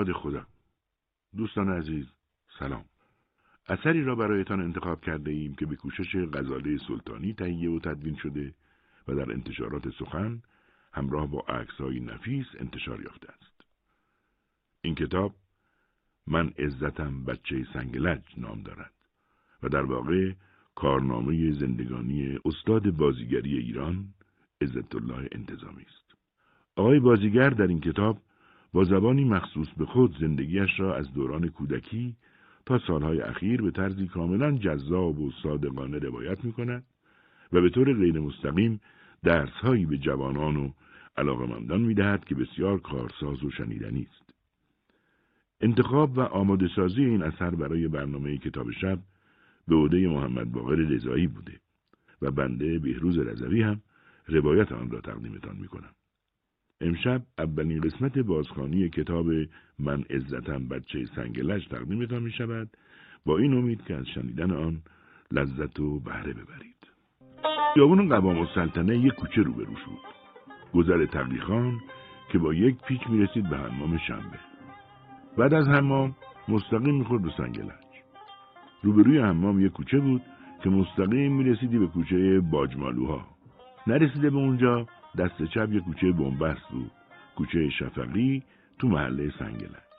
یاد خدا دوستان عزیز سلام اثری را برایتان انتخاب کرده ایم که به کوشش غزاله سلطانی تهیه و تدوین شده و در انتشارات سخن همراه با عکسهای نفیس انتشار یافته است. این کتاب من عزتم بچه سنگلج نام دارد و در واقع کارنامه زندگانی استاد بازیگری ایران عزت الله انتظامی است. آقای بازیگر در این کتاب با زبانی مخصوص به خود زندگیش را از دوران کودکی تا سالهای اخیر به طرزی کاملا جذاب و صادقانه روایت می کند و به طور غیر مستقیم درسهایی به جوانان و علاقمندان می دهد که بسیار کارساز و شنیدنی است. انتخاب و آماده سازی این اثر برای برنامه کتاب شب به عده محمد باقر رضایی بوده و بنده بهروز رضوی هم روایت آن را تقدیمتان می کنم. امشب اولین قسمت بازخانی کتاب من عزتم بچه سنگلج تقدیمتان می شود با این امید که از شنیدن آن لذت و بهره ببرید. خیابون قوام السلطنه یک کوچه روبرو شد. گذر تقلیخان که با یک پیچ می رسید به حمام شنبه. بعد از حمام مستقیم می‌خورد به سنگلج. روبروی حمام یک کوچه بود که مستقیم می رسیدی به کوچه باجمالوها. نرسیده به اونجا دست چپ یک کوچه بنبست بود کوچه شفقی تو محله سنگلج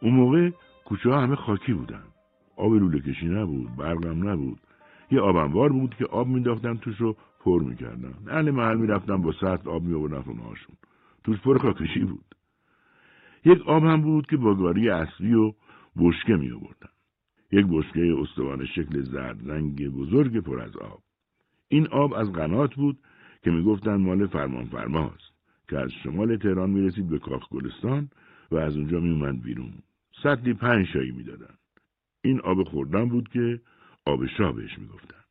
اون موقع کوچه ها همه خاکی بودن. آب لوله کشی نبود برقم نبود. یه آبنوار بود که آب مینداختن توش رو پر می‌کردن. اهل محل می‌رفتن با سطل آب میآوردن خونه هاشون. توش پر خاکشی بود. یک آب هم بود که با گاری اصلی و بشکه می آوردن. یک بشکه استوانه شکل زرد رنگ بزرگ پر از آب. این آب از قنات بود که می‌گفتند مال فرمان فرماست که از شمال تهران می‌رسید به کاخ گلستان و از اونجا میومد بیرون. سطلی پنج شایی می‌دادن. این آب خوردن بود که آب شاه بهش می‌گفتن.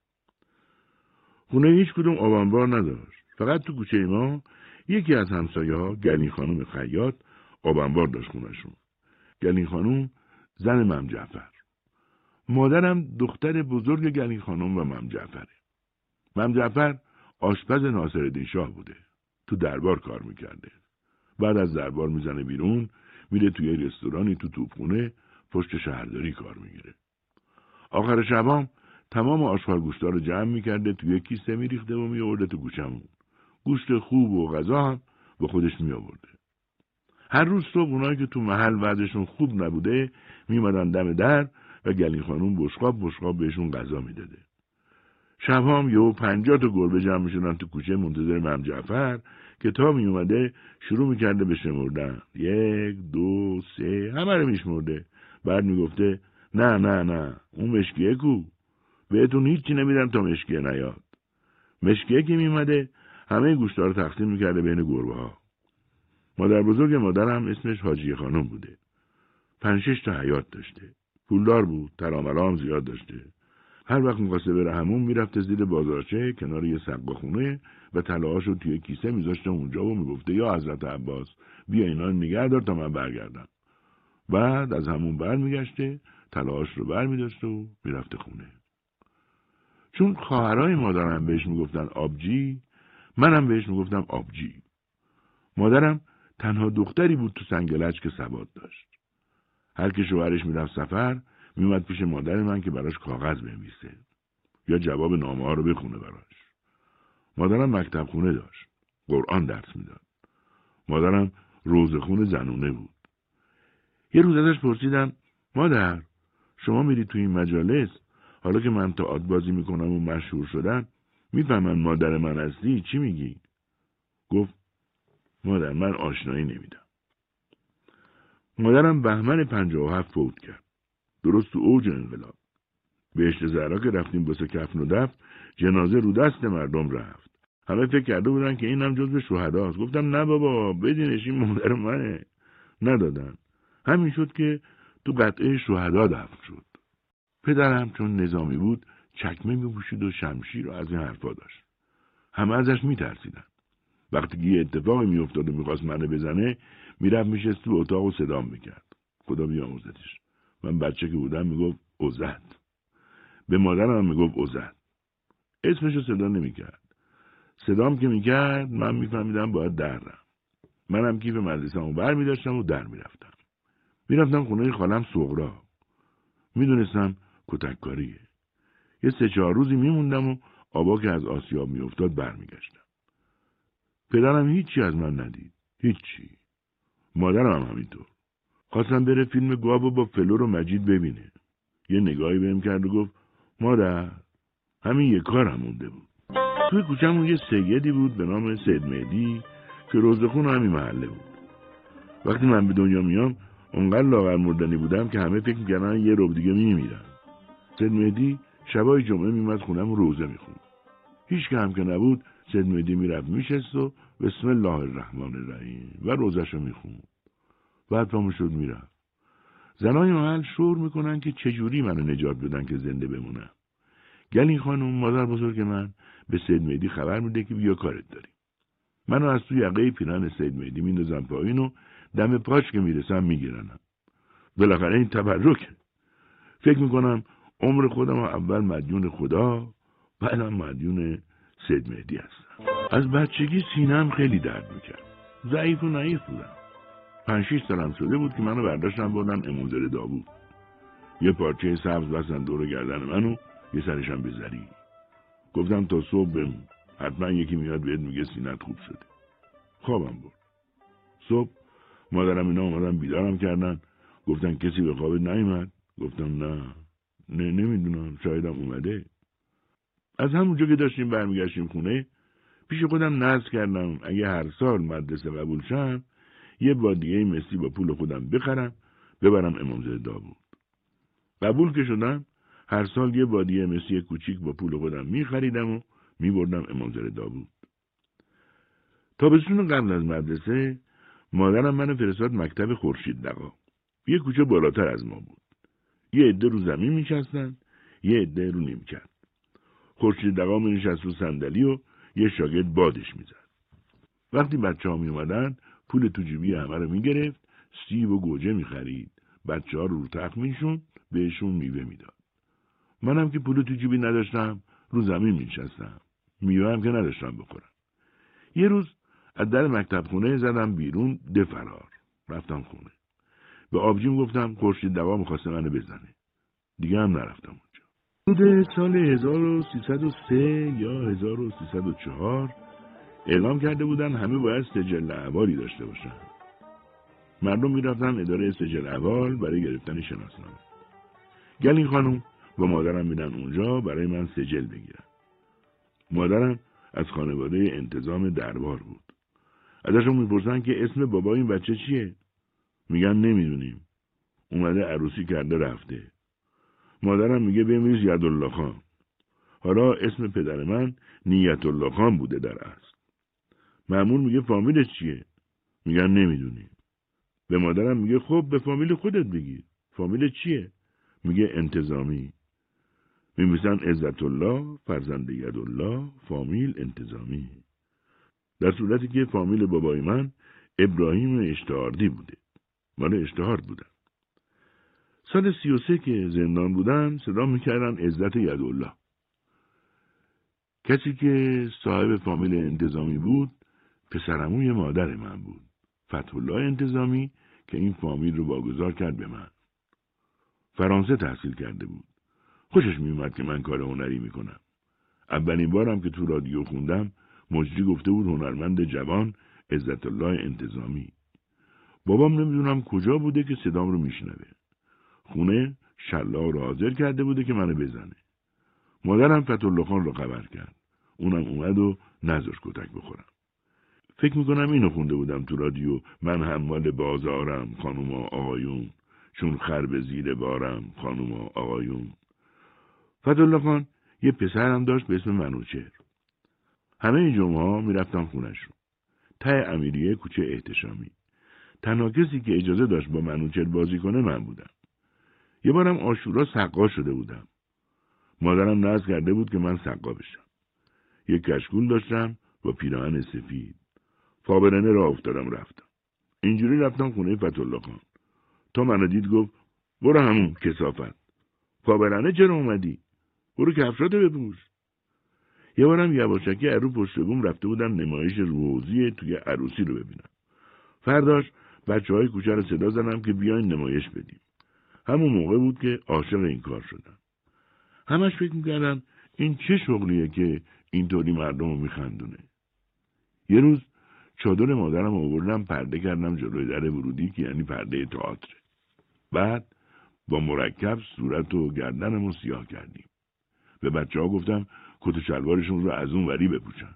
خونه هیچ کدوم آبانبار نداشت. فقط تو کوچه ما یکی از همسایه ها گلین خانم خیاط آبانبار داشت خونشون گلین خانم زن مم جعفر. مادرم دختر بزرگ گلین خانم و مم جعفره. مم جعفر آشپز ناصرالدین شاه بوده. تو دربار کار می‌کرده. بعد از دربار می‌زنه بیرون میره توی رستورانی تو توپخونه پشت شهرداری کار می‌گیره. آخر شبام تمام آشپار گوشتا رو جمع می‌کرده توی کیسه میریخته و میآورده تو گوشمون. گوشت خوب و غذا هم با خودش میآورده. هر روز صبح اونایی که تو محل وضعشون خوب نبوده میمدن دم در و گلین خانوم بشقاب بشقاب بهشون غذا می‌داده. شب هم یه پنجاه تا گربه جمع می‌شدن تو کوچه منتظر مم جعفر که تا می اومده شروع می‌کرده به شمردن. یک دو سه همه رو میشمرده. بعد می‌گفته نه نه نه اون مشکیه کو. بهتون هیچی نمیدم تا مشکیه نیاد. مشکیه که میومده همه گوشتا رو تقسیم می‌کرده بین گربه ها مادر بزرگ مادرم اسمش حاجی خانم بوده. پنج تا حیات داشته. پولدار بود تراملام زیاد داشته. هر وقت می‌خواسته بره همون می‌رفته زیر بازارچه کنار یه خونه و طلاهاش رو توی کیسه میذاشته اونجا و می‌گفته یا حضرت عباس بیا اینا نگه دار تا من برگردم. بعد از همون بر میگشته طلاهاش رو بر میداشته و می‌رفته خونه. چون خواهرای مادرم بهش می‌گفتن آبجی منم بهش می‌گفتم آبجی. مادرم تنها دختری بود تو سنگلج که سواد داشت. هر که شوهرش می‌رفت سفر میومد پیش مادر من که براش کاغذ بنویسه یا جواب نامه ها رو بخونه براش. مادرم مکتب خونه داشت. قرآن درس می‌داد. مادرم روزخون زنونه بود. یه روز ازش پرسیدم مادر شما میری تو این مجالس؟ حالا که من تا بازی می‌کنم و مشهور شدم می‌فهمن مادر من هستی؟ چی میگی؟ گفت مادر من آشنایی نمیدم. مادرم بهمن پنجاه و هفت فوت کرد. درست تو اوج انقلاب. بهشت زهرا که رفتیم بسه کفن و دفت جنازه رو دست مردم رفت. همه فکر کرده بودن که این هم جزو شهداست. گفتم نه بابا بدینش این مادر منه. ندادن. همین شد که تو قطعه شهدا دفن شد. پدرم چون نظامی بود چکمه میپوشید و شمشیر رو از این حرفا داشت. همه ازش میترسیدن. وقتی که یه اتفاقی میافتاد و می‌خواست منو بزنه می‌رفت میشست تو اتاق و صدام می‌کرد. خدا بیاموزدش من بچه که بودم می‌گفت اوزد. به مادرم می‌گفت اوزد. اسمشو صدا نمی‌کرد. صدام که می‌کرد من میفهمیدم باید درم منم کیف مدرسهمو بر میداشتم و در می‌رفتم. می‌رفتم خونه خالم سغرا می‌دونستم کتککاریه یه سه چهار روزی میموندم و آبا که از آسیاب میافتاد برمیگشتم. پدرم هیچی از من ندید. هیچی. مادرم هم همینطور. خواستم بره فیلم گابو با فلور و مجید ببینه. یه نگاهی بهم کرد و گفت مادر همین یه کارم مونده بود. توی کوچمون یه سیدی بود به نام سید مهدی که روزخون همین محله بود. وقتی من به دنیا میام اونقدر لاغر مردنی بودم که همه فکر می‌کردن یه روب دیگه میمیرم سید مهدی شبای جمعه میمد خونم روزه میخون هیچ که هم که نبود سید مهدی می‌رفت میشست و بسم الله الرحمن الرحیم و روزشو میخون بعد پامو شد می‌رفت زنای محل شور می‌کنن که چجوری منو نجات بدن که زنده بمونم. گلین خانم مادر بزرگ من به سید مهدی خبر میده که بیا کارت داریم. منو از توی یقه پیران سید مهدی میندازم پایین و دم پاش که می‌رسم میگیرنم. بالاخره این تبرکه. فکر می‌کنم عمر خودم اول مدیون خدا بعدم مدیون سید مهدی هستم. از بچگی سینم خیلی درد می‌کرد. ضعیف و نعیف بودم. پنج شیش سالم شده بود که منو برداشتم بردن اموزر داوود. یه پارچه سبز بستن دور گردن منو یه سرشم به گفتم تا صبح بمون حتما یکی میاد بهت میگه سینت خوب شده. خوابم برد. صبح مادرم اینا اومدن بیدارم کردن. گفتن کسی به خوابت نیومد. گفتم نه. نه نمی‌دونم. شایدم اومده. از همونجا که داشتیم برمیگشتیم خونه پیش خودم نزد کردم. اگه هر سال مدرسه قبول شم یه بادیه مسی با پول خودم بخرم ببرم امامزاده داوود. قبول که شدم هر سال یه بادیه مسی کوچیک با پول خودم میخریدم و میبردم امامزاده داوود. تابستون قبل از مدرسه مادرم منو فرستاد مکتب خورشید دقا. یه کوچه بالاتر از ما بود. یه عده رو زمین میشستن یه عده رو نیمکت. خورشید دقا می نشست رو صندلی و یه شاگرد بادش می‌زد. وقتی بچه ها می اومدن پول تو جیبی همه رو می‌گرفت سیب و گوجه می‌خرید. بچه ها رو تخت میشون بهشون میوه می‌داد. منم که پول تو جیبی نداشتم رو زمین میشستم میوه هم که نداشتم بخورم. یه روز از در مکتب خونه زدم بیرون دفرار. رفتم خونه. به آبجیم گفتم خورشید دوا می‌خواسته منو بزنه. دیگه هم نرفتم اونجا. حدود سال 1303 یا 1304 اعلام کرده بودن همه باید سجل احوالی داشته باشن. مردم می‌رفتن اداره سجل احوال برای گرفتن شناسنامه. گلین خانم با مادرم میرن اونجا برای من سجل بگیرن. مادرم از خانواده انتظام دربار بود. ازشون می‌پرسن که اسم بابا این بچه چیه؟ میگن نمی‌دونیم. اومده عروسی کرده رفته. مادرم میگه بمیز یدالله خان. حالا اسم پدر من نیت الله خان بوده در اصل. معمول میگه فامیلش چیه؟ میگن نمی‌دونیم به مادرم میگه خب به فامیل خودت بگی. فامیل چیه؟ میگه انتظامی. میمیسن عزت الله فرزند الله فامیل انتظامی. در صورتی که فامیل بابای من ابراهیم اشتهاردی بوده. مال اشتهار بودن. سال سی و سه که زندان بودم صدا می‌کردن عزت یدالله. کسی که صاحب فامیل انتظامی بود پسرموی مادر من بود. فتح انتظامی که این فامیل رو واگذار کرد به من. فرانسه تحصیل کرده بود. خوشش میومد که من کار هنری می‌کنم. اولین بارم که تو رادیو خوندم مجری گفته بود هنرمند جوان عزت الله انتظامی. بابام نمی‌دونم کجا بوده که صدام رو میشنوه. خونه شلا رو حاضر کرده بوده که منو بزنه. مادرم فتح خان رو خبر کرد. اونم اومد و نذاش کتک بخورم. فکر می‌کنم اینو خونده بودم تو رادیو. من حمال بازارم خانوم و آقایون. چون خر به زیر بارم خانوم و آقایون. فضل خان یه پسرم داشت به اسم منوچهر. همه این جمعه ها می‌رفتم خونشون ته امیریه کوچه احتشامی. تنها کسی که اجازه داشت با منوچهر بازی کنه من بودم. یه بارم آشورا سقا شده بودم. مادرم نزد کرده بود که من سقا بشم. یک کشکول داشتم با پیراهن سفید. فابرنه را افتادم رفتم. اینجوری رفتم خونه فتولا خان. تا منو دید گفت برو همون کسافت فابرنه چرا اومدی؟ برو کفشاتو بپوش. یه بارم یواشکی عرو پشت رفته بودم نمایش روزی توی عروسی رو ببینم. فرداش بچه های کوچه رو صدا زدم که بیاین نمایش بدیم. همون موقع بود که عاشق این کار شدم. همش فکر می‌کردن این چه شغلیه که اینطوری مردم رو میخندونه. یه روز چادر مادرم آوردم پرده کردم جلوی در ورودی که یعنی پرده تئاتر بعد با مرکب صورت و گردنم رو سیاه کردیم به بچه ها گفتم کت شلوارشون رو از اون وری بپوشن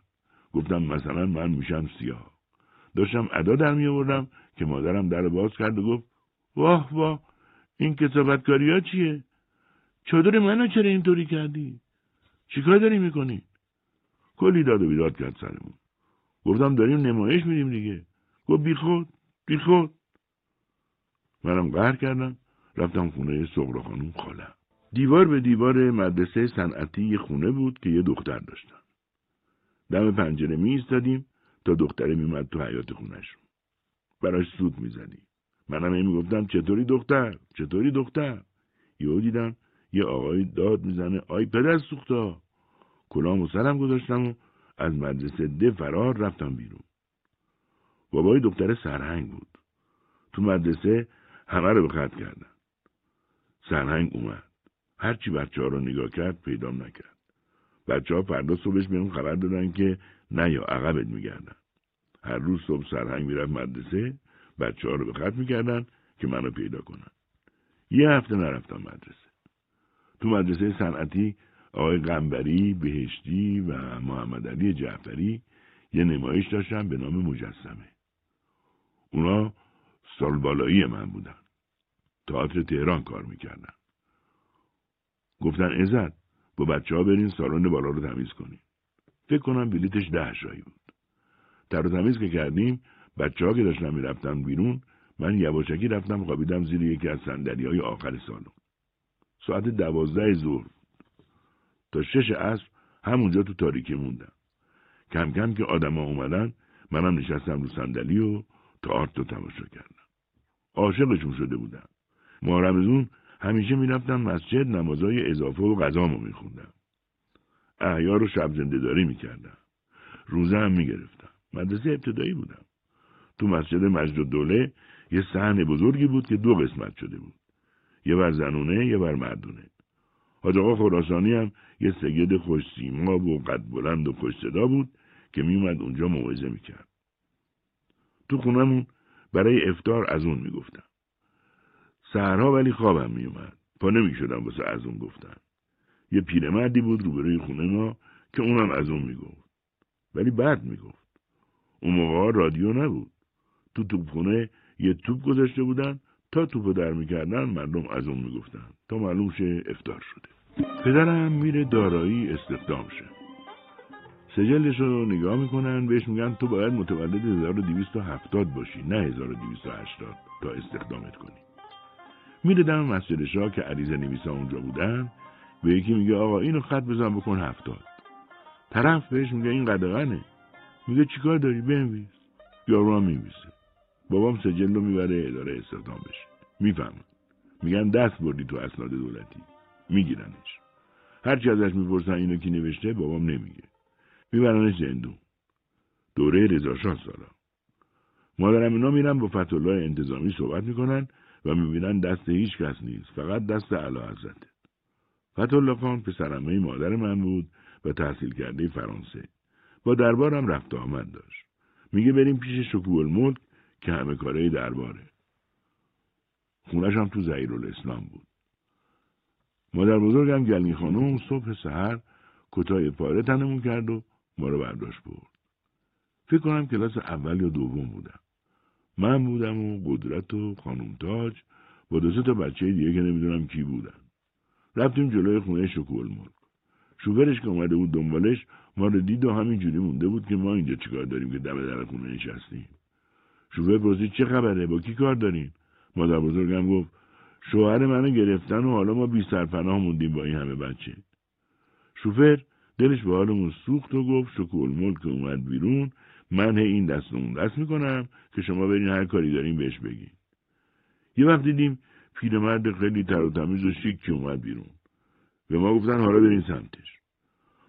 گفتم مثلا من میشم سیاه داشتم ادا در می آوردم که مادرم در باز کرد و گفت واه واه این کتابتکاری ها چیه؟ چادر منو چرا اینطوری کردی؟ چیکار داری می‌کنی؟ کلی داد و بیداد کرد سرمون گفتم داریم نمایش میدیم دیگه. گفت بی خود بی خود منم قهر کردم. رفتم خونه سغرا خانوم خالم. دیوار به دیوار مدرسه صنعتی خونه بود که یه دختر داشتن. دم پنجره می ایستادیم تا دختره میمد تو حیات خونش. براش سود می‌زدیم منم این می‌گفتم چطوری دختر؟ چطوری دختر؟ یهو دیدم یه آقای داد می‌زنه آی پدر سوختا. کلام و سرم گذاشتم و از مدرسه ده فرار رفتم بیرون. بابای دختر سرهنگ بود. تو مدرسه همه رو به خط کردن. سرهنگ اومد. هرچی بچه ها رو نگاه کرد پیدام نکرد. بچه ها فردا صبحش بهم خبر دادن که نه یا عقبت میگردن. هر روز صبح سرهنگ می‌رفت مدرسه بچه ها رو به خط می‌کردن که منو پیدا کنن. یه هفته نرفتم مدرسه. تو مدرسه صنعتی آقای قنبری، بهشتی و محمد علی جعفری یه نمایش داشتن به نام مجسمه. اونا سال بالایی من بودن. تئاتر تهران کار می‌کردن. گفتن ازد با بچه ها برین سالن بالا رو تمیز کنیم. فکر کنم بلیتش ده شایی بود. تر و تمیز که کردیم بچه ها که داشتن می‌رفتن بیرون من یواشکی رفتم خوابیدم زیر یکی از صندلی های آخر سالن. ساعت دوازده ظهر تا شش عصر همونجا تو تاریکی موندم. کم کم که آدما اومدن منم نشستم رو صندلی و تئاتر رو تماشا کردم. عاشقشون شده بودم. ما رمزون همیشه می‌رفتم مسجد نمازای اضافه و غذامو میخوندم احیا رو شب زنده داری می‌کردم روزه هم می‌گرفتم مدرسه ابتدایی بودم. تو مسجد مجد دوله یه صحن بزرگی بود که دو قسمت شده بود. یه بر زنونه یه بر مردونه. حاج آقا خراسانی هم یه سید خوش سیما و قد بلند و خوش صدا بود که میومد اونجا موعظه می‌کرد. تو خونمون برای افتار از اون می‌گفتم. سهرها ولی خوابم میومد. پا نمی‌شدم واسه از اون گفتن. یه پیرمردی بود روبروی خونه ما که اونم از اون می‌گفت. ولی بعد می‌گفت. اون موقع رادیو نبود. تو توپخونه یه توپ گذاشته بودن تا توپو در می‌کردن مردم از اون می‌گفتن تا معلوم شه افتار شده. پدرم میره دارایی استخدام شه. سجلش رو نگاه می‌کنن بهش میگن تو باید متولد 1270 باشی نه 1280 تا استخدامت کنی. میره دم مسجد شاه که عریضه نویسا اونجا بودن به یکی میگه آقا اینو خط بزن بکن هفتاد. طرف بهش میگه این قدغنه. میگه چیکار داری؟ بنویس. یارو هم میویسه بابام سجل رو می‌بره اداره استخدام بشه. می‌فهمن میگن دست بردی تو اسناد دولتی. میگیرنش. هرچی ازش می‌پرسن اینو کی نوشته بابام نمیگه. میبرنش زندون. دوره رضاشاه سالا مادرم اینا میرن با فتولای انتظامی صحبت می‌کنن و می‌بینن دست هیچ کس نیست فقط دست علا حضرته فتولا خان پسرمه مادر من بود و تحصیل کرده فرانسه. با دربارم رفت آمد داشت. میگه بریم پیش شکوه الملک که همه کاره درباره. خونش هم تو زهیر الاسلام بود. مادر بزرگم گلنی خانم صبح سحر کتای پاره تنمون کرد و ما رو برداشت برد. فکر کنم کلاس اول یا دوم بودم. من بودم و قدرت و خانم تاج با دو تا بچه دیگه که نمی‌دونم کی بودن. رفتیم جلوی خونه شکول مرگ. شوفرش که اومده بود دنبالش ما رو دید و همینجوری مونده بود که ما اینجا چیکار داریم که دم در خونه نشستیم. شوفر پرسید چه خبره با کی کار داریم؟ مادر بزرگم گفت شوهر منو گرفتن و حالا ما بی سرپناه موندیم با این همه بچه. شوفر دلش به حالمون سوخت و گفت شکول ملک اومد بیرون. من این دست اون دست می‌کنم که شما برین هر کاری دارین بهش بگین. یه وقت دیدیم پیرمرد خیلی تر و تمیز و شیک که اومد بیرون. به ما گفتن حالا برین سمتش.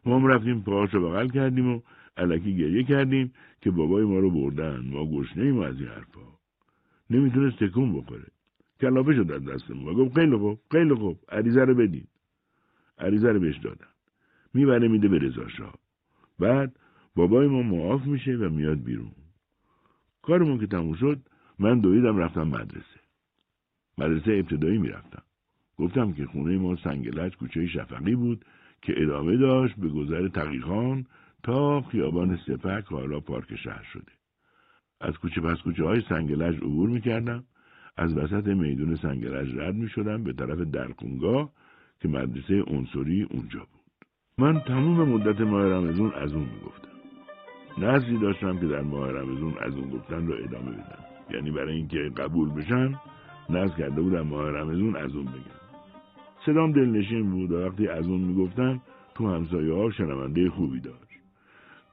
ما هم رفتیم پاهاش رو بغل کردیم و علکی گریه کردیم که بابای ما رو بردن. ما گشنه ایم از این حرفا. نمی‌تونست تکون بخوره. کلافه شد از دستمون و گفت خیلی خوب خیلی خوب. عریضه رو بدین. عریضه رو بهش دادن می‌بره میده به رضا بعد بابای ما معاف میشه و میاد بیرون. کارمون که تموم شد من دویدم رفتم مدرسه. مدرسه ابتدایی می‌رفتم. گفتم که خونه ما سنگلج کوچه شفقی بود که ادامه داشت به گذر تقیخان تا خیابان سپک حالا پارک شهر شده. از کوچه پس کوچه های سنگلج عبور می‌کردم. از وسط میدون سنگلج رد می‌شدم به طرف درکونگاه که مدرسه عنصری اونجا بود. من تموم مدت ماه رمزون از اون می‌گفتم. نظری داشتم که در ماه رمزون از اون گفتن رو ادامه بدم. یعنی برای اینکه قبول بشن نظر کرده بودم ماه رمزون از اون بگم. صدام دلنشین بود و وقتی از اون می‌گفتن تو همسایه ها شنونده خوبی داشت.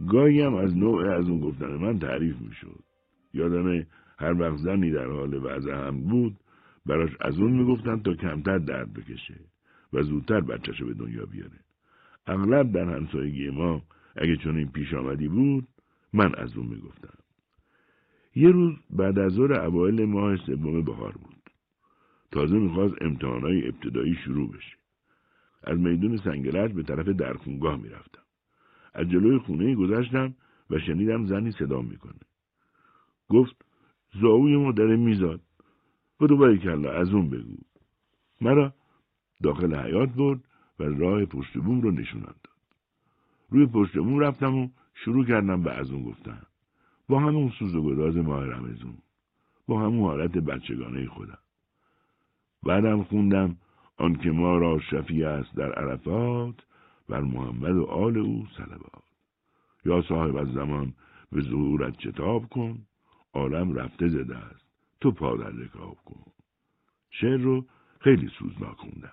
گاهی هم از نوع از اون گفتن من تعریف می‌شد. یادمه هر وقت زنی در حال وضع هم بود براش از اون می‌گفتن تا کمتر درد بکشه و زودتر بچهشو به دنیا بیاره. اغلب در همسایگی ما اگه چون این پیش آمدی بود من از اون می‌گفتم. یه روز بعد از ظهر اوایل ماه سوم بهار بود. تازه می‌خواست امتحانای ابتدایی شروع بشه. از میدون سنگلج به طرف درخونگاه می‌رفتم. از جلوی خونه گذشتم و شنیدم زنی صدا می‌کنه. گفت زاوی ما داره میزاد. و دوباره کلا از اون بگو. مرا داخل حیات برد و راه پشت بوم رو نشونم داد. روی پشت بوم رفتم و شروع کردم به از اون گفتن. با همون سوز و گداز ماه رمزون با همون حالت بچگانه خودم. بعدم خوندم آنکه ما را شفیع است در عرفات بر محمد و آل او سلوات یا صاحب از زمان به ظهورت چتاب کن. عالم رفته زده است. تو پا در رکاب کن. شعر رو خیلی سوزناک خوندم.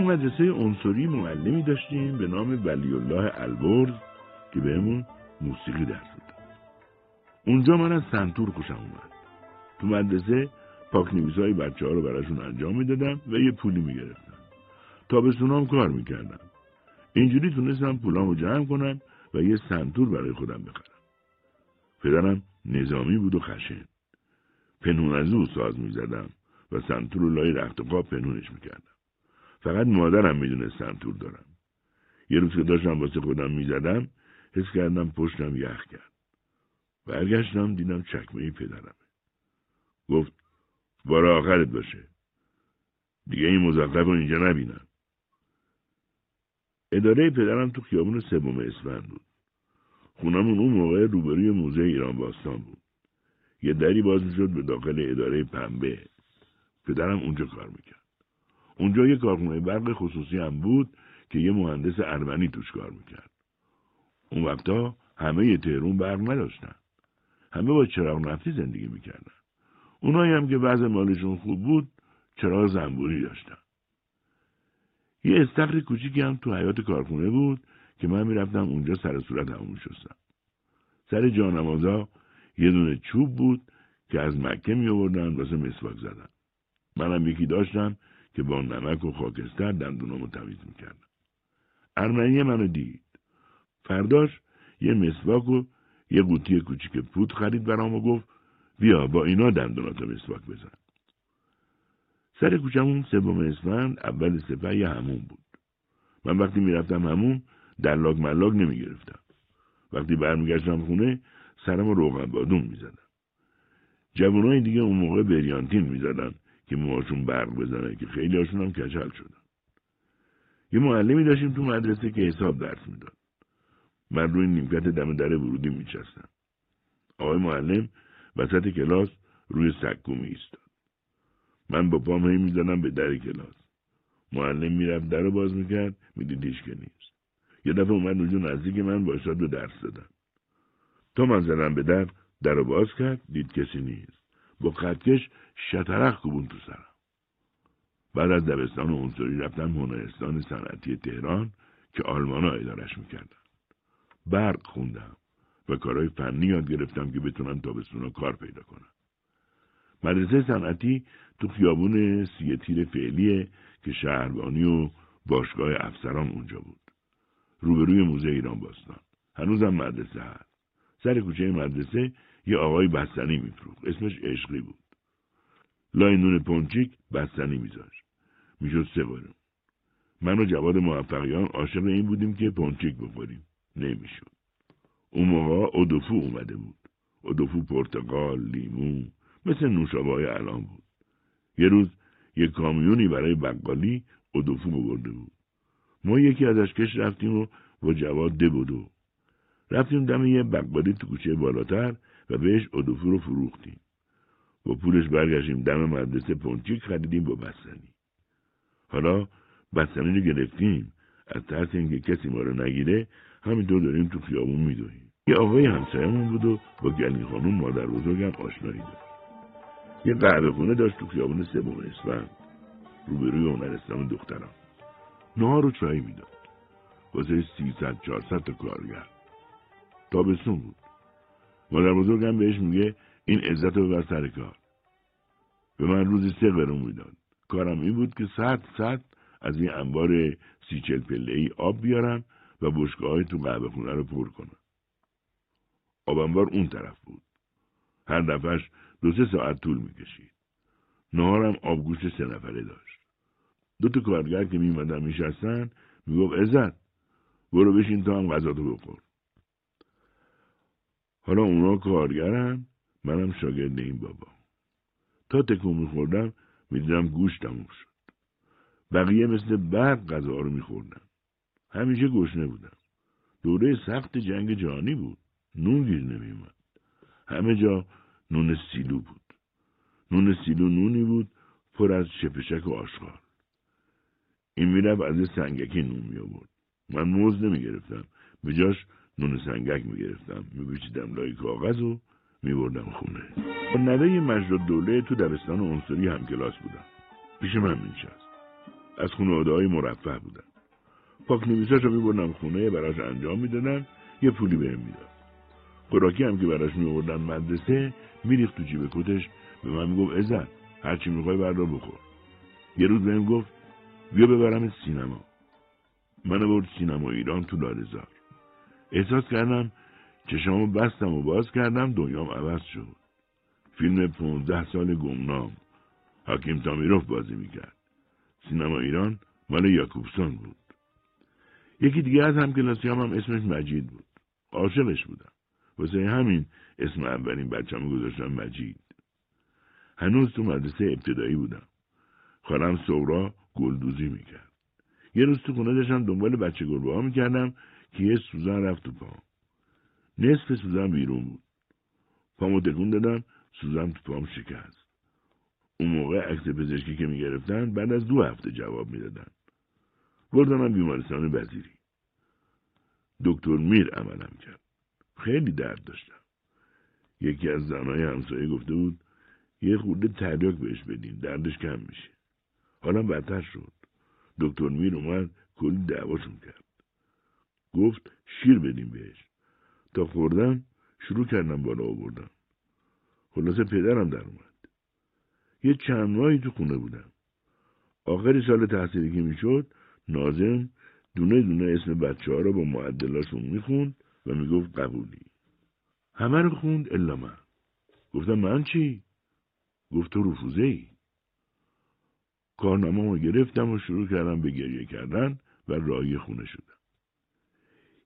مدرسه عنصری معلمی داشتیم به نام ولی الله البرز که بهمون موسیقی درس می‌داد اونجا من از سنتور خوشم اومد. تو مدرسه پاک های بچه ها رو براشون انجام می‌دادم و یه پولی می‌گرفتم. تابستونام کار می‌کردم. اینجوری تونستم پولامو جمع کنم و یه سنتور برای خودم بخرم. پدرم نظامی بود و خشن. پنهون از او ساز می‌زدم و سنتور رو لای رخت خواب پنهونش می‌کردم. فقط مادرم می‌دونه سنتور دارم. یه روز که داشتم واسه خودم می‌زدم حس کردم پشتم یخ کرد. برگشتم دیدم چکمه پدرمه. گفت بار آخرت باشه. دیگه این مزخرف رو اینجا نبینم. اداره پدرم تو خیابون سوم اسفند بود. خونمون اون موقع روبروی موزه ایران باستان بود. یه دری باز شد به داخل اداره پنبه. پدرم اونجا کار می‌کرد. اونجا یه کارخونه برق خصوصی هم بود که یه مهندس ارمنی توش کار می‌کرد. اون وقتا همه تهرون برق نداشتن. همه با چراغ نفتی زندگی می‌کردن. اونایی هم که وضع مالشون خوب بود چراغ زنبوری داشتن. یه استخر کوچیکی هم تو حیات کارخونه بود که من می‌رفتم اونجا سر صورت همون شستم سر جانمازا یه دونه چوب بود که از مکه می آوردن واسه مسواک زدن. منم یکی داشتم که با نمک و خاکستر دندونامو تمیز می‌کردم ارمنی منو دید. فرداش یه مسواک و یه قوطی کوچیک پود خرید برام و گفت بیا با اینا دندوناتو مسواک بزن. سر کوچمون سوم اسفند اول سپه یه همون بود. من وقتی می‌رفتم همون در لاگ ملاگ نمی‌گرفتم وقتی برمیگشتم خونه سرم روغن بادون می‌زدم جوانای دیگه اون موقع بریانتین می‌زدن که موهاشون برق بزنه که خیلی هاشون هم کچل شدن. یه معلمی داشتیم تو مدرسه که حساب درس می‌داد من روی نیمکت دم در ورودی میچستم آقای معلم وسط کلاس روی سکو میایستاد من با پام هی می‌زنم به در کلاس. معلم می‌رفت در باز می‌کرد می‌دید که نیست. یه دفعه اومد اونجا نزدیک من باشد به درس دادن تا من زدم به در در باز کرد دید کسی نیست. با خطکش شطرق کوبون تو سرم. بعد از دبستان عنصری رفتم هنرستان صنعتی تهران که آلمانا ادارش می‌کردن. برق خوندم و کارهای فنی یاد گرفتم که بتونم تابستونا کار پیدا کنم. مدرسه صنعتی تو خیابون سی تیر فعلیه که شهربانی و باشگاه افسران اونجا بود. روبروی موزه ایران باستان. هنوزم مدرسه هست. سر کوچه مدرسه یه آقای بستنی میفروخت. اسمش عشقی بود. لای نون پنچیک بستنی میذاشت. می‌شد سه بارم من و جواد موفقیان عاشق این بودیم که پنچیک بخوریم. نمی‌شد. اون موقع ادوفو اومده بود. ادوفو پرتقال لیمو مثل نوشابه الان بود. یه روز یک کامیونی برای بقالی ادوفو برده بود. ما یکی ازش کش رفتیم و با جواد ده بودو رفتیم دم یه بقالی تو کوچه بالاتر و بهش ادوفو رو فروختیم. با پولش برگشتیم دم مدرسه پنچیک خریدیم با بستنی. حالا بستنی رو گرفتیم. از ترس اینکه کسی ما رو نگیره همینطور داریم تو خیابون میدویم. یه آقای همسایمون بود و با گلی خانوم مادر بزرگم آشنایی داشت. یه قهوه خونه داشت تو خیابون سوم اسفند. روبروی هنرستان دخترم نهار رو چای می‌داد. واسه سیصد چهارصد تا کارگر. تابستون بود. مادر بزرگم بهش میگه این عزت رو ببر سر کار. به من روزی سه قرون می‌داد. کارم این بود که صد صد از این انبار سی چل پله ای آب بیارم و بشکه های تو قهوه خونه رو پر کنم. آب انبار اون طرف بود. هر دفعش دو سه ساعت طول می‌کشید. نهارم آبگوش سه نفره داشت. دو تا کارگر که میمدن میشستن می‌گفت عزت برو بشین تا هم غذا تو بخور. حالا اونا کارگرن منم شاگرد این بابا. تا تکون میخوردم می‌دیدم گوش تموم شد. بقیه مثل برق غذا رو میخوردن. همیشه گشنه بودم. دوره سخت جنگ جهانی بود. نون گیر نمیومد همه جا نون سیلو بود. نون سیلو نونی بود پر از شپشک و آشغال. این می‌رفت از سنگکی نون می من موز نمی گرفتم به جاش نون سنگک می گرفتم می لای کاغذ و می خونه. با نوه مجد دوله تو دبستان عنصری هم کلاس بودم. پیش من مینشست. از خانواده های مرفه بودم. پاک نویساش رو می بردم خونه براش انجام می‌دادن یه پولی بهم می‌داد. خوراکی هم که براش می مدرسه میریخت تو جیب کتش. به من می‌گفت عزت هرچی می‌خوای بردار بخور. یه روز بهم گفت بیا ببرم سینما. من برد سینما ایران تو لالزار احساس کردم چشامو بستم و باز کردم دنیام عوض شد. فیلم پونزده سال گمنام. حکیم تامیروف بازی می‌کرد. سینما ایران مال یاکوبسون بود. یکی دیگه از همکلاسیام هم اسمش مجید بود. عاشقش بودم. واسه همین اسم اولین بچه‌مو گذاشتم مجید. هنوز تو مدرسه ابتدایی بودم. خالم سورا گلدوزی می‌کرد. یه روز تو خونه داشتم دنبال بچه گربه ها می‌کردم که یه سوزن رفت تو پام نصف سوزن بیرون بود. پامو تکون دادم سوزن تو پام شکست. اون موقع عکس پزشکی که می‌گرفتن بعد از دو هفته جواب می‌دادن. بردم بیمارستان وزیری. دکتر میر عملم کرد. خیلی درد داشتم. یکی از زنهای همسایه گفته بود یه خورده تریاک بهش بدین دردش کم میشه. حالا بدتر شد. دکتر میر اومد کلی دعواشون کرد. گفت شیر بدیم بهش. تا خوردم شروع کردم بالا آوردم خلاصه پدرم در اومد. یه چند ماهی تو خونه بودم. آخر سال تحصیلی که می‌شد نازم دونه دونه اسم بچه ها رو با معدلاشون می‌خوند و می‌گفت قبولی. همه رو خوند الا من. گفتم من چی؟ گفت تو رفوزه ای کارنامه گرفتم و شروع کردم به گریه کردن و راهی خونه شدم.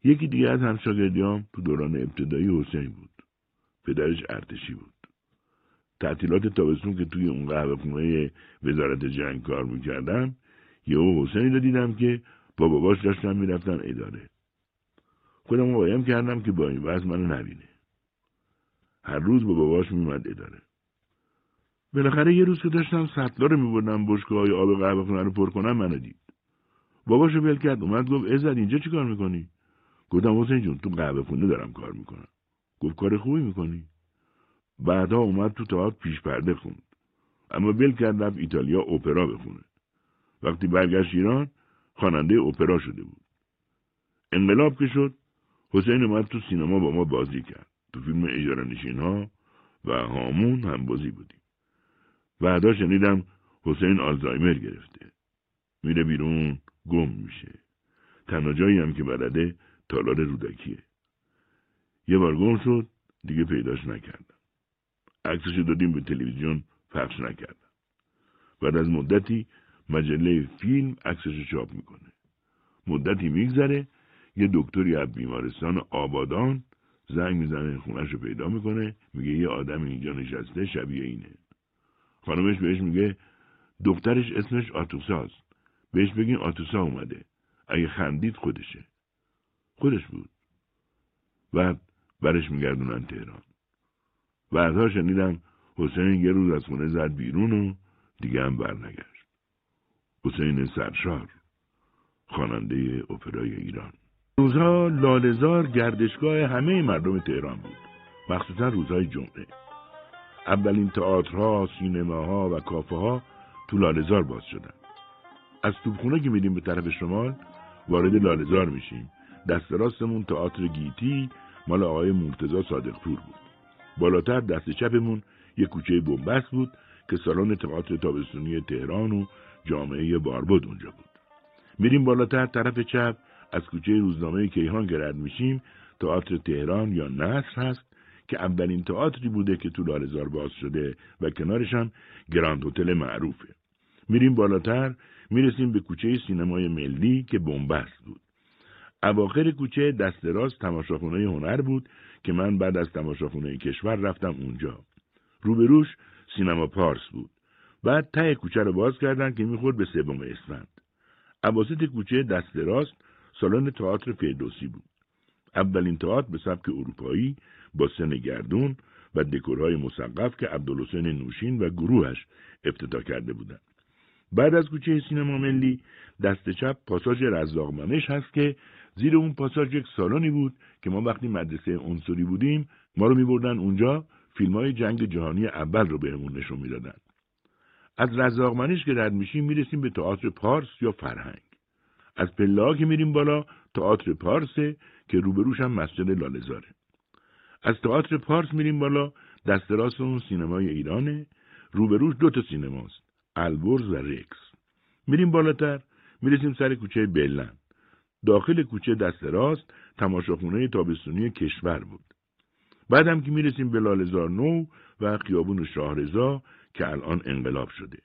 یکی دیگه از همشاگردیام تو دوران ابتدایی حسین بود. پدرش ارتشی بود. تعطیلات تابستون که توی اون قهوه خونه وزارت جنگ کار می‌کردم یهو حسینی رو دیدم که با باباش داشتن می‌رفتن اداره. خودم قایم کردم که با این وضع منو نبینه. هر روز با باباش میومد اداره. بالاخره یه روز که داشتم سطلا رو میبردم بشکه های آب قهوه خونه رو پر کنم منو دید. باباشو ول کرد اومد گفت عزت اینجا چی کار می‌کنی؟ گفتم حسین جون تو قهوه خونه دارم کار می‌کنم. گفت کار خوبی می‌کنی. بعدها اومد تو تئاتر پیش پرده خوند. اما ول کرد رفت ایتالیا اپرا بخونه. وقتی برگشت ایران خواننده اپرا شده بود. انقلاب که شد حسین اومد تو سینما با ما بازی کرد. تو فیلم اجاره نشین و هامون هم بازی بودیم. بعدا شنیدم حسین آلزایمر گرفته. میره بیرون گم میشه. تنها جایی هم که بلده تالار رودکیه. یه بار گم شد دیگه پیداش نکردم. عکسش دادیم به تلویزیون پخش نکردم. بعد از مدتی مجله فیلم عکسش چاپ می‌کنه. مدتی میگذره یه دکتری از بیمارستان آبادان زنگ می‌زنه خونش رو پیدا می‌کنه میگه یه آدم اینجا نشسته شبیه اینه. خانمش بهش میگه دخترش اسمش آتوساست بهش بگین آتوسا اومده. اگه خندید خودشه. خودش بود. بعد برش میگردونن تهران. بعدها شنیدم حسین یه روز از خونه زد بیرون و دیگه هم برنگشت. حسین سرشار خواننده اپرای ایران. روزها لالزار گردشگاه همه مردم تهران بود. مخصوصا روزهای جمعه. اولین تئاترها سینماها و کافه ها تو لالزار باز شدن. از توبخونه که میریم به طرف شمال وارد لالزار میشیم. دست راستمون تئاتر گیتی مال آقای مرتزا صادقپور بود. بالاتر دست چپمون یه کوچه بنبست بود که سالن تئاتر تابستونی تهران و جامعه باربود اونجا بود. میریم بالاتر طرف چپ از کوچه روزنامه کیهان گرد میشیم. تئاتر تهران یا نصر هست؟ که اولین تئاتری بوده که تو لالزار باز شده و کنارش هم گراند هتل معروفه. میریم بالاتر می‌رسیم به کوچه سینمای ملی که بنبست بود. اواخر کوچه دست راست تماشاخونه هنر بود که من بعد از تماشاخونه کشور رفتم اونجا. روبروش سینما پارس بود. بعد ته کوچه رو باز کردن که می‌خورد به سوم اسفند. عواسط کوچه دست راست سالن تئاتر فردوسی بود. اولین تئاتر به سبک اروپایی با سن گردون و دکورهای مسقف که عبدالحسین نوشین و گروهش افتتاح کرده بودند. بعد از کوچه سینما ملی دست چپ پاساژ رزاقمنش هست که زیر اون پاساژ یک سالانی بود که ما وقتی مدرسه عنصری بودیم ما رو میبردن اونجا فیلم های جنگ جهانی اول رو بهمون نشون می‌دادن. از رزاقمنش که رد میشیم می‌رسیم به تئاتر پارس یا فرهنگ. از پله که میریم بالا تئاتر پارسه که روبروش هم مسجد لالزاره از تئاتر پارس میریم بالا. دست راست اون سینمای ایرانه. روبروش دو تا سینماست. البرز و رکس میریم بالاتر. می‌رسیم سر کوچه بلن داخل کوچه دست راست تماشاخونه تابستونی کشور بود. بعدم که می‌رسیم به لالزار نو و خیابون شاهرزا که الان انقلاب شده.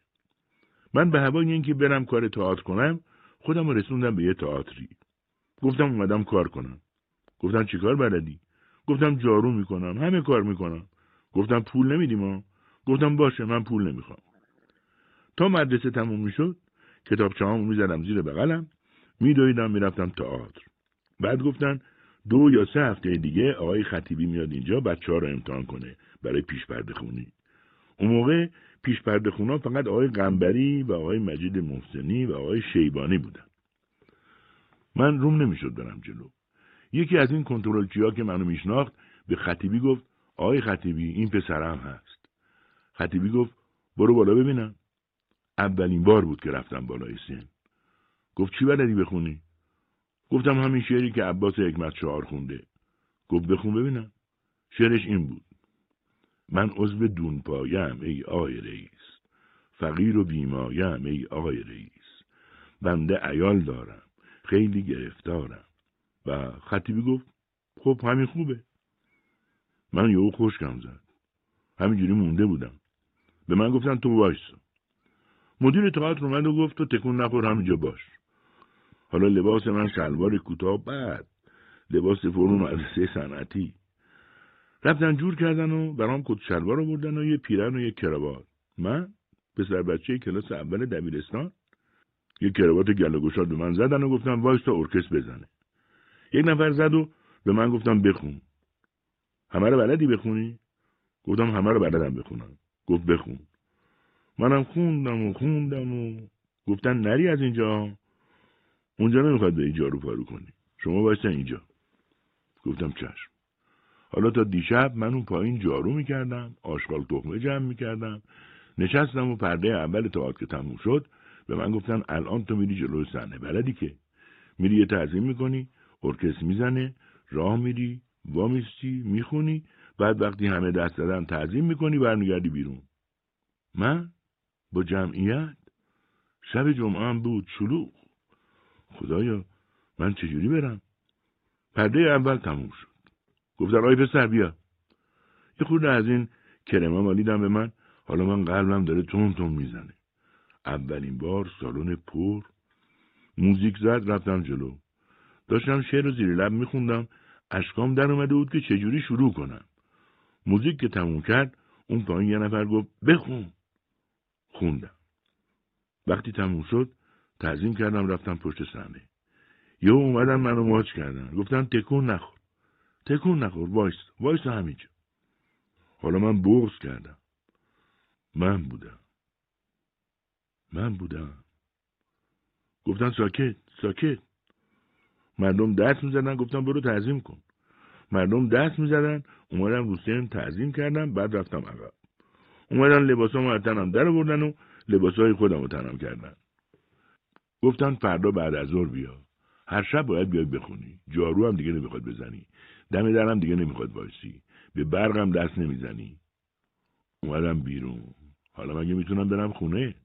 من به هوای اینکه برم کار تئاتر کنم خودم رسوندم به یه تئاتری. گفتم اومدم کار کنم. گفتم چیکار بلدی؟ گفتم جارو می‌کنم همه کار می‌کنم. گفتم پول نمیدیم ها گفتم باشه من پول نمی‌خوام. تا مدرسه تموم می‌شد کتاب چهام می‌زدم زیر بغلم میدویدم می‌رفتم تئاتر. بعد گفتن دو یا سه هفته دیگه آقای خطیبی میاد اینجا بچه ها رو امتحان کنه برای پیش پرده خونی. اون موقع پیش پرده خونا فقط آقای قنبری و آقای مجید محسنی و آقای شیبانی بودن. من روم نمی‌شد برم جلو. یکی از این کنترلچی ها که منو میشناخت به خطیبی گفت آقای خطیبی این پسرم هست. خطیبی گفت برو بالا ببینم. اولین بار بود که رفتم بالای سن. گفت چی بلدی بخونی؟ گفتم همین شعری که عباس حکمت شعار خونده. گفت بخون ببینم. شعرش این بود. من عضو دون پایم ای آقای رئیس. فقیر و بیمایم ای آقای رئیس. بنده ایال دارم خیلی گرفتارم. و خطیبی گفت خب همین خوبه. من یهو خوشکم زد. همینجوری مونده بودم. به من گفتن تو وایسا مدیر تئاتر اومد و گفت تو تکون نخور همینجا باش. حالا لباس من شلوار کوتاه بعد لباس فرم اون مدرسه صنعتی. رفتن جور کردن و برام کت شلوار رو بردن و یه پیرن و یه کراوات. من پسر بچه کلاس اول دبیرستان یه کراوات گل به من زدن و گفتم وایس تا ارکست بزنه. یک نفر زد و به من گفتم بخون. همه رو بلدی بخونی؟ گفتم همه رو بلدم بخونم. گفت بخون. منم خوندم و خوندم و گفتن نری از اینجا. اونجا نمی‌خواد به اینجا رو پارو کنی. شما بایستن اینجا. گفتم چشم. حالا تا دیشب من اون پایین جارو می‌کردم آشغال تخمه جمع می‌کردم نشستم و پرده اول تئاتر که تموم شد به من گفتن الان تو میری جلوی صحنه بلدی که میری یه تعظیم می‌کنی. ارکست می‌زنه راه میری وامیستی می‌خونی بعد وقتی همه دست دادن تعظیم می‌کنی برمیگردی بیرون. من با جمعیت شب جمعه هم بود شلوغ. خدایا من چجوری برم؟ پرده اول تموم شد. گفتن آی پسر بیا. یه خورده از این کرما مالیدم به من حالا من قلبم داره تون تون می‌زنه. اولین بار سالن پر موزیک زد رفتم جلو. داشتم شعر رو زیر لب میخوندم. اشکام در اومده بود که چجوری شروع کنم. موزیک که تموم کرد اون پایین یه نفر گفت بخون. خوندم. وقتی تموم شد تعظیم کردم رفتم پشت صحنه. یه اومدن منو ماچ کردن. گفتن تکون نخور. تکون نخور وایس وایس همینجا. حالا من بغض کردم. من بودم. من بودم. گفتن ساکت ساکت. مردم دست می‌زدن گفتم برو تعظیم کن. مردم دست می‌زدن اومدم رو سن تعظیم کردم بعد رفتم عقب. اومدن لباسامو از تنم در بردن و لباسای خودم رو تنم کردن. گفتن فردا بعد از ظهر بیا. هر شب باید بیای بخونی. جارو هم دیگه نمی‌خواد بزنی. دم درم دیگه نمی‌خواد وایسی. به برقم دست نمی‌زنی. اومدم بیرون. حالا مگه می‌تونم برم خونه؟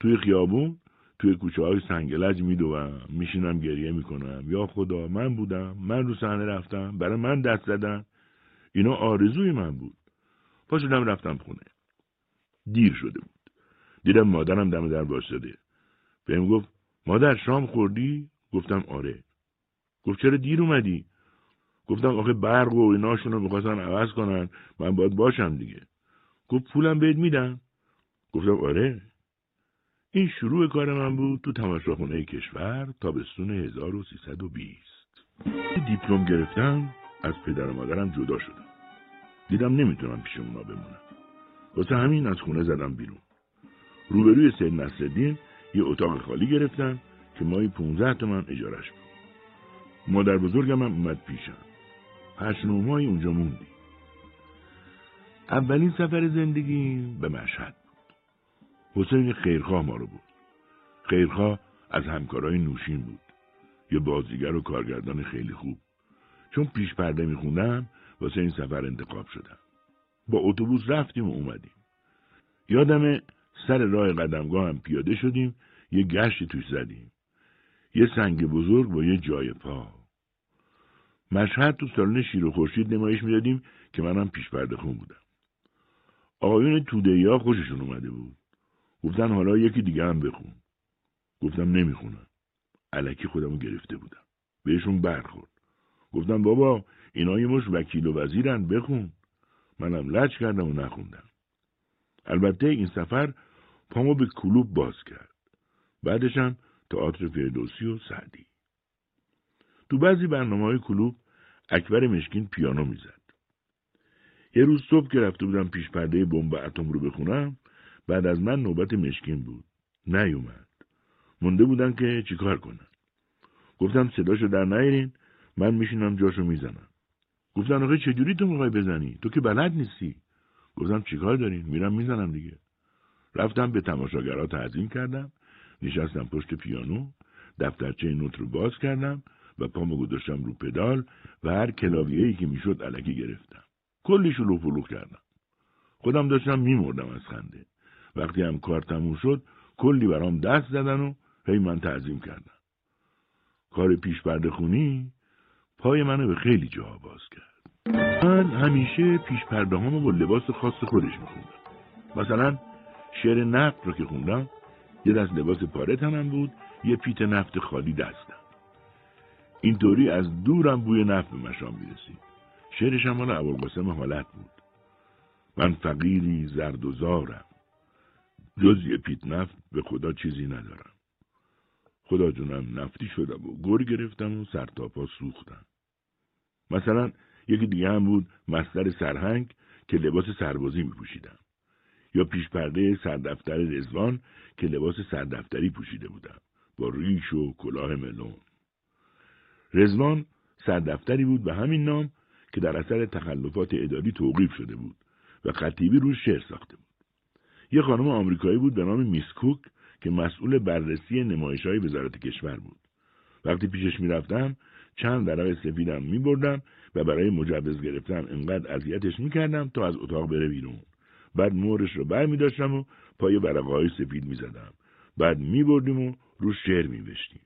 توی خیابون؟ توی کوچه های سنگلج میدوم میشینم گریه می‌کنم. یا خدا من بودم من رو صحنه رفتم برای من دست زدن. اینا آرزوی من بود. پا شدم رفتم خونه. دیر شده بود. دیدم مادرم دم در باشده بهم گفت مادر شام خوردی؟ گفتم آره. گفت چرا دیر اومدی؟ گفتم آخه برق و ایناشون رو می‌خواستن عوض کنن. من باید باشم دیگه. گفت پولم بهت میدم. گفتم آره. این شروع کار من بود تو تماشاخونه کشور تابستون 1320 دیپلم گرفتم از پدر و مادرم جدا شدم. دیدم نمی‌تونم پیش اونا بمونم. واسه همین از خونه زدم بیرون. روبروی سید نصرالدین یه اتاق خالی گرفتم که مایی 15 تومن اجارش بود. مادر بزرگم هم اومد پیشم. هشت ماهی اونجا موندی اولین سفر زندگی به مشهد. حسین خیرخواه ما رو بود. خیرخواه از همکارای نوشین بود. یه بازیگر و کارگردان خیلی خوب. چون پیش پرده میخوندم واسه این سفر انتخاب شدم. با اتوبوس رفتیم و اومدیم. یادم سر راه قدمگاه هم پیاده شدیم یه گشتی توش زدیم. یه سنگ بزرگ با یه جای پا. مشهد تو سالن شیر و خورشید نمایش می‌دادیم که منم پیش پرده خون بودم. آقایون توده ها خوششون اومده بود. گفتن حالا یکی دیگه هم بخون. گفتم نمی‌خونم. علکی خودمو گرفته بودم. بهشون برخورد. گفتم بابا اینا یه مش وکیل و وزیرن بخون. منم لج کردم و نخوندم. البته این سفر پامو به کلوب باز کرد. بعدشم تئاتر فردوسی و سعدی. تو بعضی برنامه های کلوب اکبر مشکین پیانو می‌زد. یه روز صبح که رفته بودم پیش پرده بمب اتم رو بخونم بعد از من نوبت مشکین بود. نیومد. مونده بودن که چیکار کنن گفتم صداشو در نیرین من میشینم جاشو می‌زنم. گفتن آقا چجوری تو می‌خوای بزنی؟ تو که بلد نیستی. گفتم چیکار دارین؟ میرم می‌زنم دیگه. رفتم به تماشاگرها تعظیم کردم. نشستم پشت پیانو دفترچه نوت رو باز کردم و پامو گذاشتم رو پدال و هر کلاویه‌ای که می‌شد علکی گرفتم. کلی شلوغ کردم. خودم داشتم میمردم از خنده. وقتی هم کار تموم شد کلی برام دست زدن و هی من تعظیم کردم کار پیش خونی پای منو به خیلی جاها باز کرد. من همیشه پیش پرده با لباس خاص خودش میخوندم. مثلا شعر نفت رو که خوندم یه دست لباس پاره تنم بود یه پیت نفت خالی دستم. اینطوری از دورم بوی نفت به مشام می‌رسید. شعرش هم مال ابوالقاسم حالت بود. من فقیری زرد و زارم. جز یه پیت نفت به خدا چیزی ندارم. خدا جونم نفتی شدم و گر گرفتم و سرتاپا سوختم. مثلا یکی دیگه هم بود مستر سرهنگ که لباس سربازی می پوشیدم یا پیش پرده سردفتر رزوان که لباس سردفتری پوشیده بودم. با ریش و کلاه ملون. رزوان سردفتری بود به همین نام که در اثر تخلفات اداری توقیف شده بود و خطیبی روش شعر ساخته بود. یه خانم آمریکایی بود به نام میس کوک که مسئول بررسی نمایش های وزارت کشور بود. وقتی پیشش می‌رفتم چند ورق سفیدم میبردم و برای مجوز گرفتن انقدر اذیتش می‌کردم تا از اتاق بره بیرون. بعد مورش رو بر میداشتم و پای ورقه سفید می‌زدم. بعد میبردیم و رو شعر میوشتیم.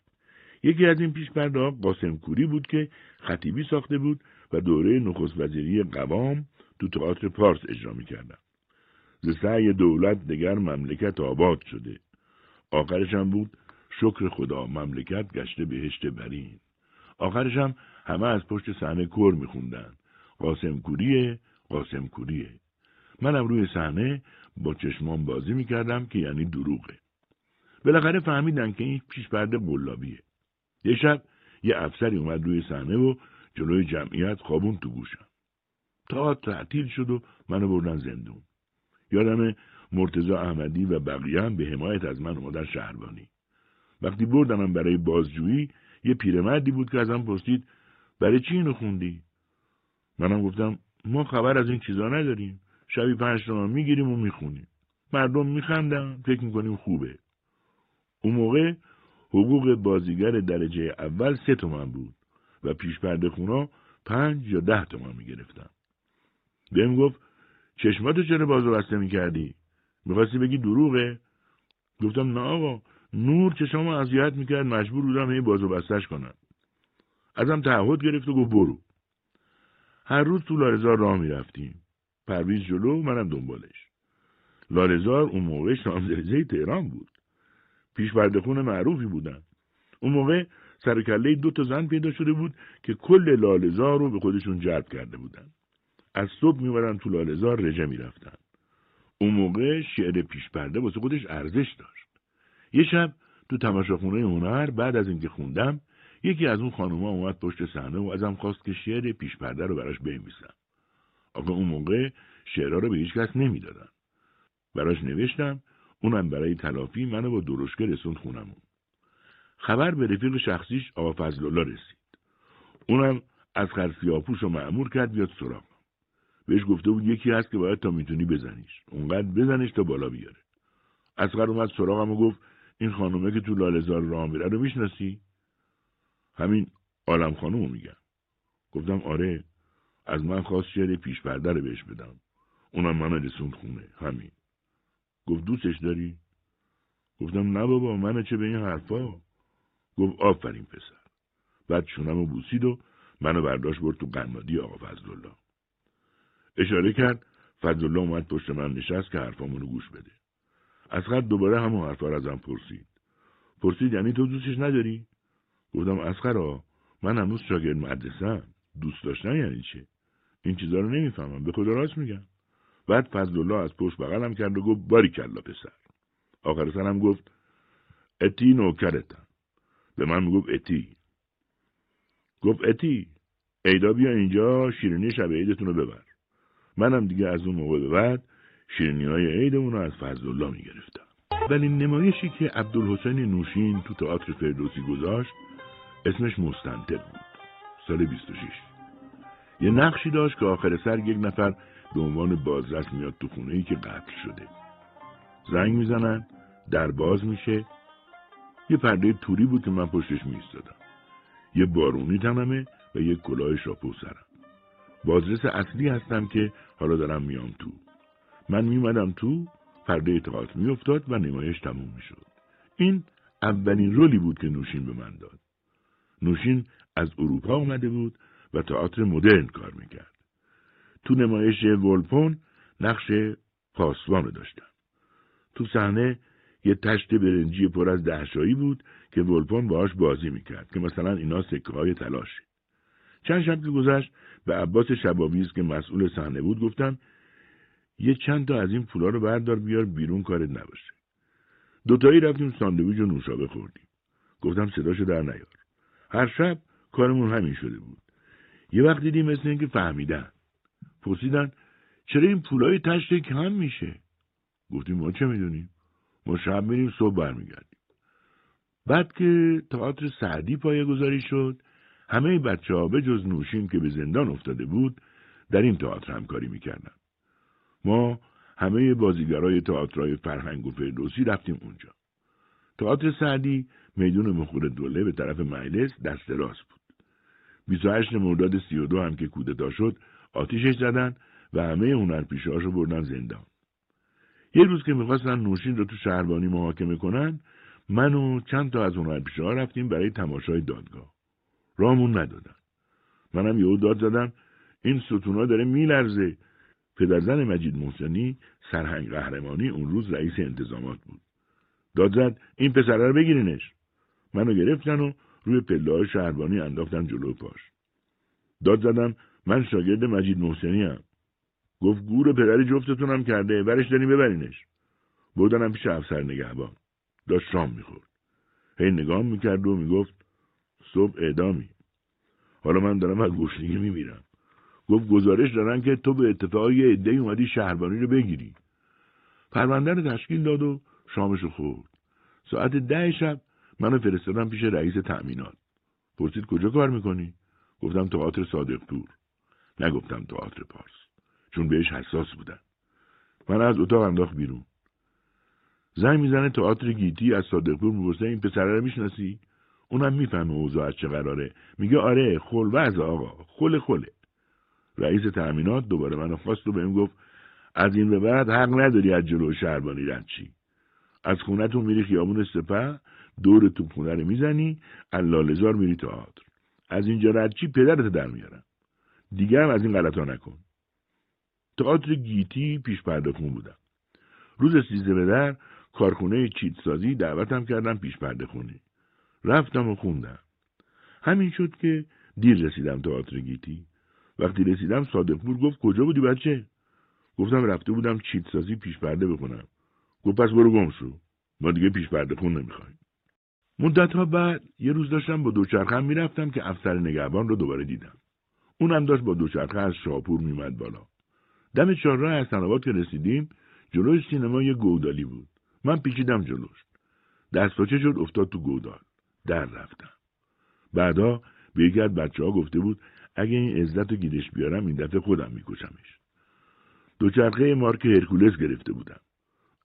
یکی از این پیش پرده قاسم کوری بود که خطیبی ساخته بود و دوره نخست وزیری قوام تو تئاتر پارس اجرا می‌کردم. ز سعی دولت دگر مملکت آباد شده. آخرش هم بود شکر خدا مملکت گشته بهشت برین. آخرش هم همه از پشت صحنه کر میخوندن. قاسم کوریه قاسم کوریه. منم روی صحنه با چشمان بازی می‌کردم که یعنی دروغه. بالاخره فهمیدن که این پیش پرده قلابیه. یه شب یه افسری اومد روی صحنه و جلوی جمعیت خوابون تو گوشم. تا تعطیل شد و منو بردن زندون. یادم مرتزا احمدی و بقیه هم به حمایت از من اومدن شهربانی وقتی بردمم برای بازجویی یه پیرمردی بود که ازم پرسید برای چی اینو خوندی؟ منم گفتم ما خبر از این چیزا نداریم. شبی پنج تومن می‌گیریم و می‌خونیم. مردم میخندن فکر می‌کنیم خوبه. اون موقع حقوق بازیگر درجه اول سه تومن بود و پیش پرده خونا پنج یا ده تومن می‌گرفتم بهم گفت چشماتو چرا بازو بسته می‌کردی؟ می‌خواستی بگی دروغه؟ گفتم نه آقا نور چشمامو اذیت می‌کرد مجبور بودم هی بازو بستش کنم. ازم تعهد گرفت و گفت برو. هر روز تو لارزار راه می‌رفتیم. پرویز جلو منم دنبالش. لارزار اون موقع شامزرزه تهران بود. پیش خون معروفی بودن. اون موقع سرکله دو تا زن پیدا شده بود که کل لالزار رو به خودشون جلب کرده بودن. از صبح می‌برن تو لالزار رژه می‌رفتن. اون موقع شعر پیش پرده واسه خودش ارزش داشت. یه شب تو تماشاخونه هنر بعد از اینکه خوندم یکی از اون خانوما اومد پشت صحنه و ازم خواست که شعر پیش پرده رو براش بنویسم. آقا اون موقع شعرها رو به هیچ کس نمی‌دادن. براش نوشتم اونم برای تلافی منو با درشکه رسوند خونمون. خبر به رفیق شخصیش آقا فضل رسید. اونم از خرسیاپوش رو معمور کرد بیاد سراغ. بهش گفته بود یکی هست که باید تا می‌تونی بزنیش. اونقدر بزنش تا بالا بیاره. اسقر اومد سراغم و گفت این خانومه که تو لالزار راه میره رو می‌شناسی؟ همین عالم خانومو میگم. گفتم آره از من خواست شعر پیش پرده رو بهش بدم. اونم منو رسوند خونه. همین. گفت دوستش داری؟ گفتم نه بابا من چه به این حرفا؟ گفت آفرین پسر. بعد شونم و بوسید و منو برداشت برد تو قنادی آقا فضلالله. اشاره کرد. فضلالله اومد پشت من نشست که حرفامونو گوش بده. از خط دوباره همون حرفا رو ازم پرسید. پرسید یعنی تو دوستش نداری؟ گفتم اسخرا من هنوز شاگرد مدرسم دوست داشتن یعنی چه؟ این چیزا رو نمی‌فهمم. به خدا راست میگم. بعد فضل الله از پشت بغلم کرد و گفت باری کلا پسر. آخر سرم گفت اتی نوکرتم به من می‌گفت اتی. گفت اتی ایدا بیا اینجا شیرینی شب عیدتون رو ببر. منم دیگه از اون موقع به بعد شیرینی های عیدمون رو از فضل الله می‌گرفتم. ولی نمایشی که عبدالحسین نوشین تو تئاتر فردوسی گذاشت اسمش مستنتق بود. سال 26 یه نقشی داشت که آخر سر یک نفر به عنوان بازرس میاد تو خونه ای که قتل شده. زنگ می‌زنن در باز میشه. یه پرده توری بود که من پشتش میستادم یه بارونی تنمه و یه کلاه شاپو سرم. بازرس اصلی هستم که حالا دارم میام تو. من میمدم تو پرده اطاعت میافتاد و نمایش تموم می‌شد. این اولین رولی بود که نوشین به من داد. نوشین از اروپا اومده بود و تئاتر مدرن کار می‌کرد. تو نمایش ولپون نقش پاسوان رو داشتم. تو صحنه یه تشت برنجی پر از دهشایی بود که ولپون باهاش بازی می‌کرد که مثلا اینا سکه های تلاشه. چند شب که گذشت به عباس شباویز که مسئول صحنه بود گفتم یه چند تا از این پولا رو بردار بیار بیرون کارت نباشه. دوتایی رفتیم ساندویج و نوشابه خوردیم. گفتم صداشو در نیار. هر شب کارمون همین شده بود. یه وقت دیدیم مثل اینکه فهمیدن. پرسیدن چرا این پولای تشت کم میشه؟ گفتیم ما چه می‌دونیم؟ ما شب میریم صبح برمیگردیم. بعد که تئاتر سعدی پایه گذاری شد همه بچه ها به جز نوشین که به زندان افتاده بود در این تئاتر همکاری می‌کردن ما همه بازیگرای تئاترای فرهنگ و فردوسی رفتیم اونجا تئاتر سعدی میدون مخور دوله به طرف مجلس دست راست بود 28 مرداد 32 هم که کودتا شد آتیشش زدن و همه هنرپیشه‌هاشو بردن زندان. یه روز که می‌خواستن نوشین رو تو شهربانی محاکمه کنن من و چند تا از هنرپیشه ها رفتیم برای تماشای دادگاه. رامون ندادن. منم یهو داد زدم این ستونا داره میلرزه. پدرزن مجید محسنی سرهنگ قهرمانی اون روز رئیس انتظامات بود. داد زد این پسره رو بگیرینش منو گرفتن و روی پله شهربانی انداختن جلو پاش داد زدم من شاگرد مجید محسنی هم. گفت گور پدری جفتتونم کرده برش داریم ببرینش بردنم پیش افسر نگهبان داشت شام می‌خورد هی نگاه می‌کرد و می‌گفت صبح اعدامی حالا من دارم از گشنگی میمیرم. گفت گزارش دارن که تو به اتفاق یه عدهای اومدی شهربانی رو بگیری. پرونده رو تشکیل داد و شامشو خورد. ساعت ده شب منو فرستادم پیش رئیس تأمینات. پرسید کجا کار می‌کنی؟ گفتم تئاتر صادق پور نگفتم تئاتر پارس. چون بهش حساس بودن من از اتاق انداخت بیرون. زنگ می‌زنه تئاتر گیتی از صادقپور می‌پرسه این پسره رو می‌شناسی؟ اونم می‌فهمه اوضاع از چه قراره. میگه آره خل وز آقا. خل خله. رئیس تأمینات دوباره منو خواست و بهم گفت از این به بعد حق نداری از جلو شهربانی رد چی از خونتون میری خیابون سپه دور توپخونه رو می‌زنی لالزار میری تئاتر. از اینجا رد چی پدرت در میارم. دیگه هم از این غلطا نکن. تئاتر گیتی پیش پرده خون بودم. روز سیزده به در کارخونه چیتسازی دعوتم کردم پیش پرده خونه رفتم و خوندم. همین شد که دیر رسیدم تئاتر گیتی. وقتی رسیدم صادقپور گفت کجا بودی بچه؟ گفتم رفته بودم چیتسازی پیش پرده بخونم. گفت پس برو گم شو. ما دیگه پیش پرده خون نمی‌خوایم. مدت بعد یه روز داشتم با دوچرخم می‌رفتم که افسر نگهبان رو دوباره دیدم. اونم داشت با دوچرخه از شاپور میمد بالا. دم چهارراه حسن که رسیدیم جلوی سینما یه گودالی بود. من پیچیدم جلوش. دست شد افتاد تو گودال. در رفتم. بعدا به یکی از بچه ها گفته بود اگه این عزت رو گیرش بیارم این دفعه خودم میکشمش. دوچرخه مارک هرکولس گرفته بودم.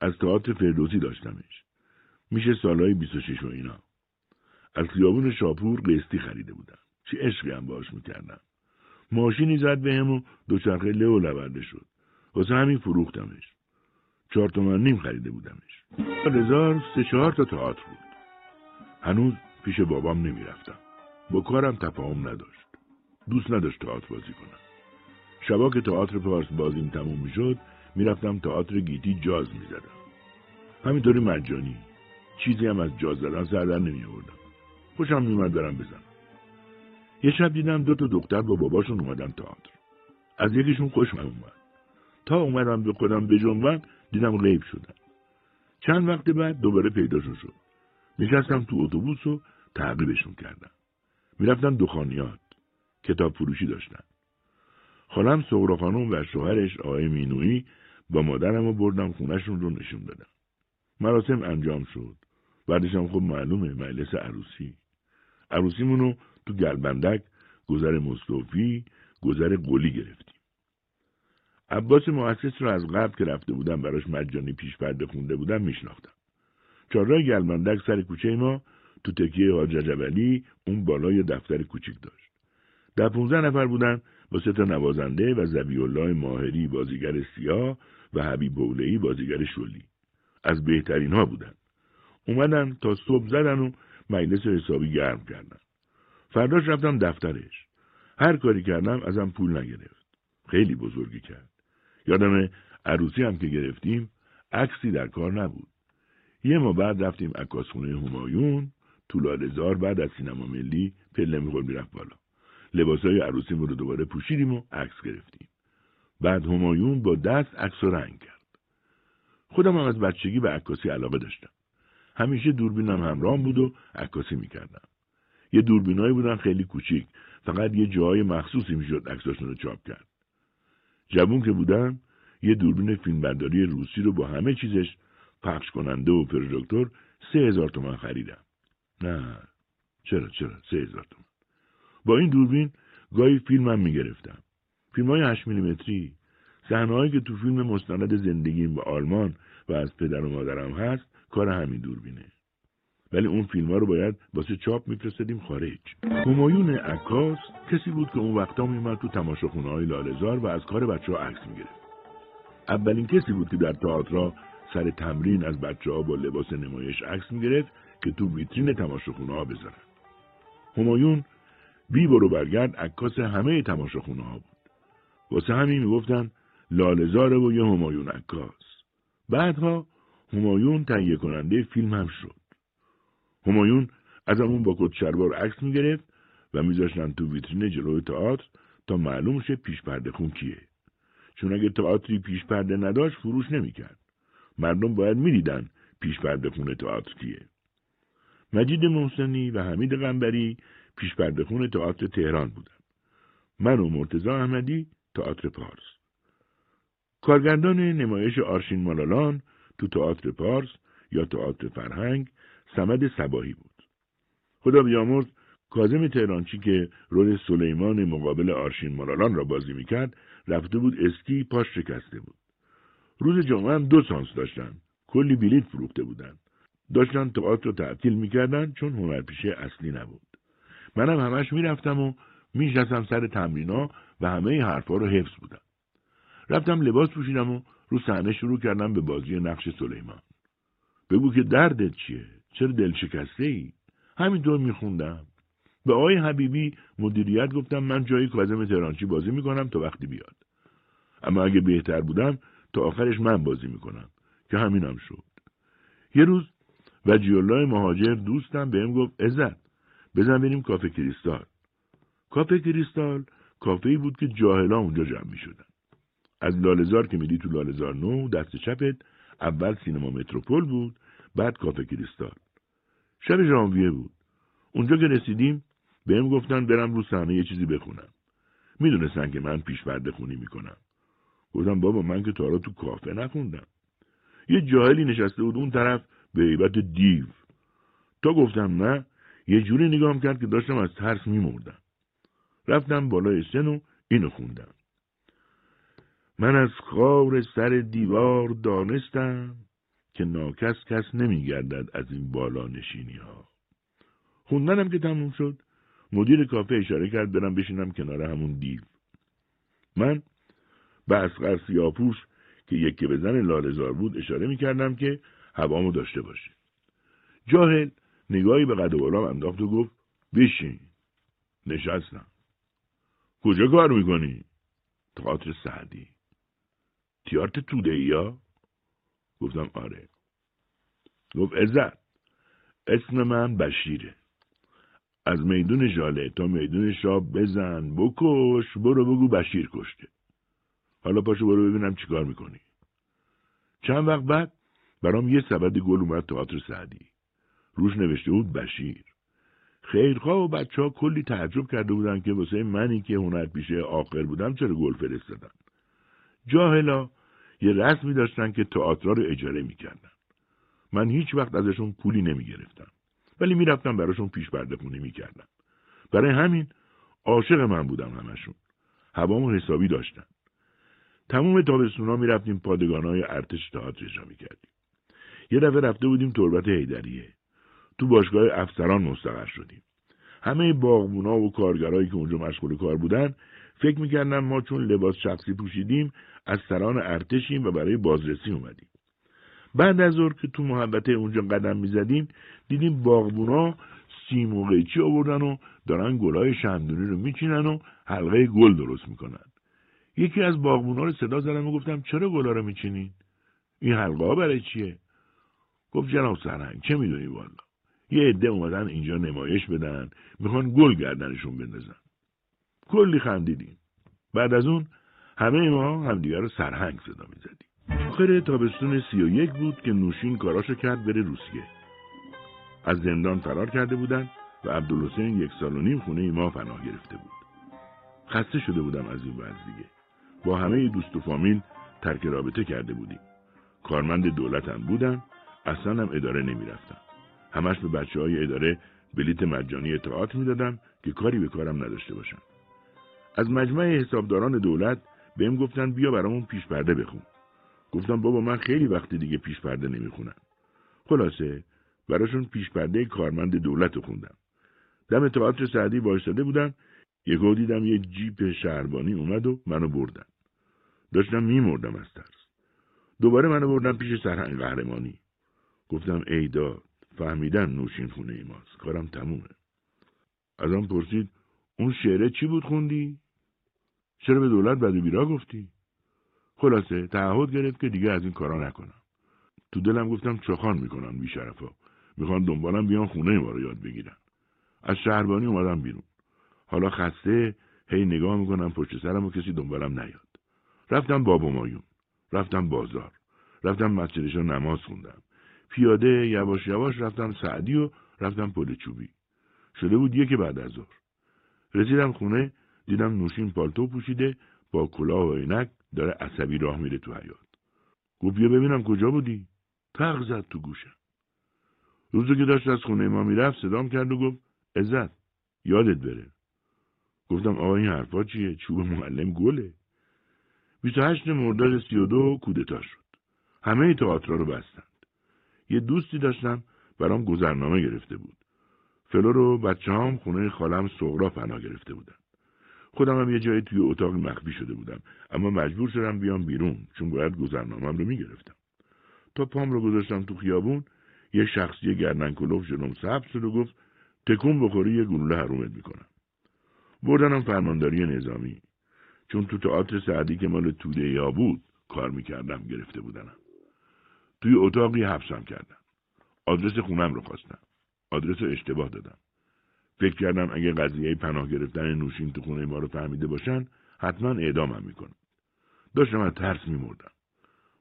از تئاتر فردوسی داشتمش. میشه سالهای 26 و اینا. از خیابون شاپور قسطی خریده بودم. چه عشقی هم باش می‌کردم. ماشینی زد هم و دوچرخه لو لورده شد. واسه همین فروختمش. چهار تومن نیم خریده بودمش. هزار سه چهار تا تئاتر بود. هنوز پیش بابام نمی‌رفتم. با کارم تفاهم نداشت. دوست نداشت تئاتر بازی کنم. شبا که تئاتر پارس بازیم تموم می‌شد می‌رفتم تئاتر گیتی جاز می‌زدم. همینطوری مجانی. چیزی هم از جاز زدن سر در نمی آوردم خوشم میومد برم بزنم. یه شب دیدم دو تا دختر با باباشون اومدن تئاتر. از یکیشون خوشم اومد. تا اومدم به خودم بجنبم دیدم غیب شدن. چند وقت بعد دوباره پیداشون شد. نشستم تو اتوبوس و تعقیبشون کردم می‌رفتن دخانیات کتاب فروشی داشتن. خالم سغرا خانم و شوهرش آقای مینویی با مادرم رو بردم خونشون رو نشون دادم مراسم انجام شد. بعدش هم خب معلومه مجلس عروسی. عروسیمونو تو گلبندک گذر مصطفی گذر قلی گرفتیم. عباس محسس رو از قبل که رفته بودم براش مجانی پیش پرده خونده بودم میشناختم چهارراه گلبندک سر کوچه ما تو تکیه حاج جبلی اون بالای دفتر کوچیک داشت. در پونزده نفر بودن با سه تا نوازنده و زبی الله ماهری بازیگر سیاه و حبیب بولهی بازیگر شلی. از بهترین ها بودن. اومدن تا صبح زدن و مجلس حسابی گرم کردن. فرداش رفتم دفترش. هر کاری کردم ازم پول نگرفت. خیلی بزرگی کرد. یادم عروسی هم که گرفتیم عکسی در کار نبود. یه ما بعد رفتیم عکاسخونه همایون طولالزار بعد از سینما ملی پله میخور می‌رفت بالا. لباسای عروسیمون رو دوباره پوشیدیم و عکس گرفتیم. بعد همایون با دست عکس و رنگ کرد. خودم هم از بچگی به عکاسی علاقه داشتم. همیشه دوربینم همراه بود و عکاسی می‌کردم. یه دوربینایی بودن خیلی کوچیک. فقط یه جای مخصوصی می‌شد عکساشون رو چاپ کرد. جوون که بودم یه دوربین فیلمبرداری روسی رو با همه چیزش پخش کننده و پروژکتور سه هزار تومن خریدم. نه. چرا چرا؟ سه هزار تومن با این دوربین گاهی فیلمم می‌گرفتم. فیلم های هشت میلیمتری صحنههایی که تو فیلم مستند زندگیم با آلمان و از پدر و مادرم هست کار همین دوربینه. ولی اون فیلم ها رو باید واسه چاپ میفرستدیم خارج. همایون عکاس کسی بود که اون وقتا میومد تو تماشاخونه های لالزار و از کار بچه ها عکس می‌گرفت. اولین کسی بود که در تئاتر سر تمرین از بچه ها با لباس نمایش عکس می‌گرفت که تو ویترین تماشاخونه ها بذارن. همایون بی برو برگرد عکاس همه تماشاخونه ها بود. واسه همین می‌گفتن لالزاره و یه همایون عکاس. بعدها همایون تهیه کننده فیلم هم شد. همایون از همون با کت شلوار عکس می‌گرفت و میذاشتن تو ویترین جلوی تئاتر تا معلوم شه پیش پرده خون کیه. چون اگه تئاتری پیش پرده نداشت فروش نمی‌کرد. مردم باید می‌دیدن پیش پرده خون تئاتر کیه. مجید محسنی و حمید غنبری پیش پرده خون تئاتر تهران بودن من و مرتزا احمدی تئاتر پارس. کارگردان نمایش آرشین مالالان تو تئاتر پارس یا تئاتر فرهنگ سمد سباهی بود. خدا بیامرز کازم تهرانچی که رول سلیمان مقابل آرشین مالالان را بازی می‌کرد رفته بود اسکی پاش شکسته بود. روز جمعه هم دو سانس داشتن. کلی بلیت فروخته بودن. داشتن تئاتر رو تعطیل می‌کردن چون هنرپیشه اصلی نبود. منم همش می‌رفتم و میشستم سر تمرینا و همه حرفا رو حفظ بودم. رفتم لباس پوشیدم و رو صحنه شروع کردم به بازی نقش سلیمان. بگو که دردت چیه؟ چرا دل شکسته ای همینطور میخوندم. به آقای حبیبی مدیریت گفتم من جایی کازم تهرانچی بازی می‌کنم تا وقتی بیاد. اما اگه بهتر بودم تا آخرش من بازی می‌کنم که همینم شد. یه روز وجی الله مهاجر دوستم بهم گفت عزت بزن بریم کافه کریستال. کافه کریستال کافه بود که جاهلا اونجا جمع می شدن. از لالزار که میدی تو لالزار نو دست چپت اول سینما متروپول بود بعد کافه کریستال. شب ژانویه بود. اونجا که رسیدیم بهم گفتن برم رو صحنه یه چیزی بخونم. می‌دونستن که من پیش پرده خونی می‌کنم. گفتم بابا من که تا تو کافه نخوندم. یه جاهلی نشسته بود اون طرف به عیبت دیو. تا گفتم نه یه جوری نگام کرد که داشتم از ترس میمردم. رفتم بالای سن و اینو خوندم. من از خار سر دیوار دانستم که ناکس کس نمیگردد از این بالا نشینی ها خوندنم که تموم شد. مدیر کافه اشاره کرد برم بشینم کنار همون دیو. من به اسقر سیاپوش که یکی به زن لالزار بود اشاره می‌کردم که هوامو داشته باشه. جاهل نگاهی به قد و انداخت و گفت بشین نشستم. کجا کار می‌کنی؟ تئاتر سعدی. تیارت توده یا؟ گفتم آره. گفت عزت اسم من بشیره. از میدون جاله تا میدون شاب بزن بکش برو بگو بشیر کشته. حالا پاشو برو ببینم چیکار می‌کنی. چند وقت بعد برام یه سبد گل اومد تئاتر سعدی. روش نوشته بود بشیر. خیرخواه و بچه ها کلی تعجب کرده بودن که واسه منی که هنر پیشه آخر بودم چرا گل فرستادن. جاهلا یه رسمی داشتن که تئاتر رو اجاره می‌کردن. من هیچ وقت ازشون پولی نمی‌گرفتم. ولی می‌رفتم براشون پیش برده خونی می‌کردم. برای همین عاشق من بودم همشون. هوامو حسابی داشتن. تموم تابستونا می‌رفتیم پادگانهای ارتش تئاتر اجرا می‌کردیم. یه دفعه رفته بودیم تربت هیدریه. تو باشگاه افسران مستقر شدیم. همه باغبونا و کارگرایی که اونجا مشغول کار بودن فکر می‌کردن ما چون لباس شخصی پوشیدیم از سران ارتشیم و برای بازرسی اومدیم. بعد از ظهر که تو محبته اونجا قدم می‌زدیم دیدیم باغبونا سیم و قیچی آوردن و دارن گلای شندونی رو میچینن و حلقه گل درست می‌کنن. یکی از باغبونا رو صدا زدم و گفتم چرا گلا رو میچینین این حلقه ها برای چیه؟ گفت جناب سرهنگ چه می‌دونی والا؟ یه عده اومدن اینجا نمایش بدن می‌خوان گل گردنشون بندازن. کلی خندیدیم. بعد از اون همه ما همدیگر رو سرهنگ صدا می‌زدیم. آخر تابستون سی و یک بود که نوشین کاراشو کرد بره روسیه. از زندان فرار کرده بودن و عبدالحسین یک سال و نیم خونه ما پناه گرفته بود. خسته شده بودم از این وضع دیگه. با همه دوست و فامیل ترک رابطه کرده بودیم. کارمند دولتم بودم اصلا هم اداره نمی‌رفتم. همش به بچه های اداره بلیت مجانی اطاعت می‌دادم که کاری به کارم نداشته باشم از مجمع حسابداران دولت بهم گفتن بیا برامون پیش پرده بخون. گفتم بابا من خیلی وقت دیگه پیش پرده نمی‌خونم. خلاصه براشون پیش پرده کارمند دولت رو خوندم. دم تئاتر سعدی وایستاده بودم یکو دیدم یه جیپ شهربانی اومد و منو بردن. داشتم میمردم از ترس. دوباره منو بردن پیش سرهنگ قهرمانی. گفتم ای داد فهمیدن نوشین خونه ای ماست. کارم تمومه. از آن پرسید اون شعره چی بود خوندی؟ چرا به دولت بد و بیرا گفتی؟ خلاصه تعهد گرفت که دیگه از این کارا نکنم. تو دلم گفتم چخان می‌کنن بیشرفا می‌خوان دنبالم بیان خونه ما رو یاد بگیرن. از شهربانی اومدم بیرون. حالا خسته هی نگاه می‌کنم پشت سرم و کسی دنبالم نیاد. رفتم باب و مایون. رفتم بازار. رفتم مسجدشا نماز خوندم. پیاده یواش یواش رفتم سعدی و رفتم پل چوبی. شده بود یکی بعد از ظهر. رسیدم خونه دیدم نوشین پالتو پوشیده با کلاه و عینک داره عصبی راه میره تو حیات گفت بیا ببینم کجا بودی. تق زد تو گوشم. روزو که داشت از خونه ما می‌رفت صدام کرد و گفت عزت یادت بره. گفتم آقا این حرفا چیه؟ چوب معلم گله. 28 مرداد 32 کودتا شد. همه تئاترها رو بستند یه دوستی داشتم برام گذرنامه گرفته بود. فلور و بچه هم خونه خالم سغرا پناه گرفته بودن. خودم هم یه جایی توی اتاق مخفی شده بودم اما مجبور شدم بیام بیرون چون باید گذرنامم رو می‌گرفتم. تا پام رو گذاشتم تو خیابون یه شخصی گردن کلوف جلوم ثبت شد و گفت تکون بخوری یه گلوله حرومت می‌کنم. بردنم فرمانداری نظامی. چون تو تئاتر سعدی که مال توده یا بود کار می‌کردم گرفته بودنم. توی اتاقی حبسم کردم. آدرس خونم رو خواستم. آدرس اشتباه دادم. فکر کردم اگه قضیه پناه گرفتن نوشین تو خونه ما رو فهمیده باشن حتما اعدامم می‌کنن. داشتم از ترس میمردم.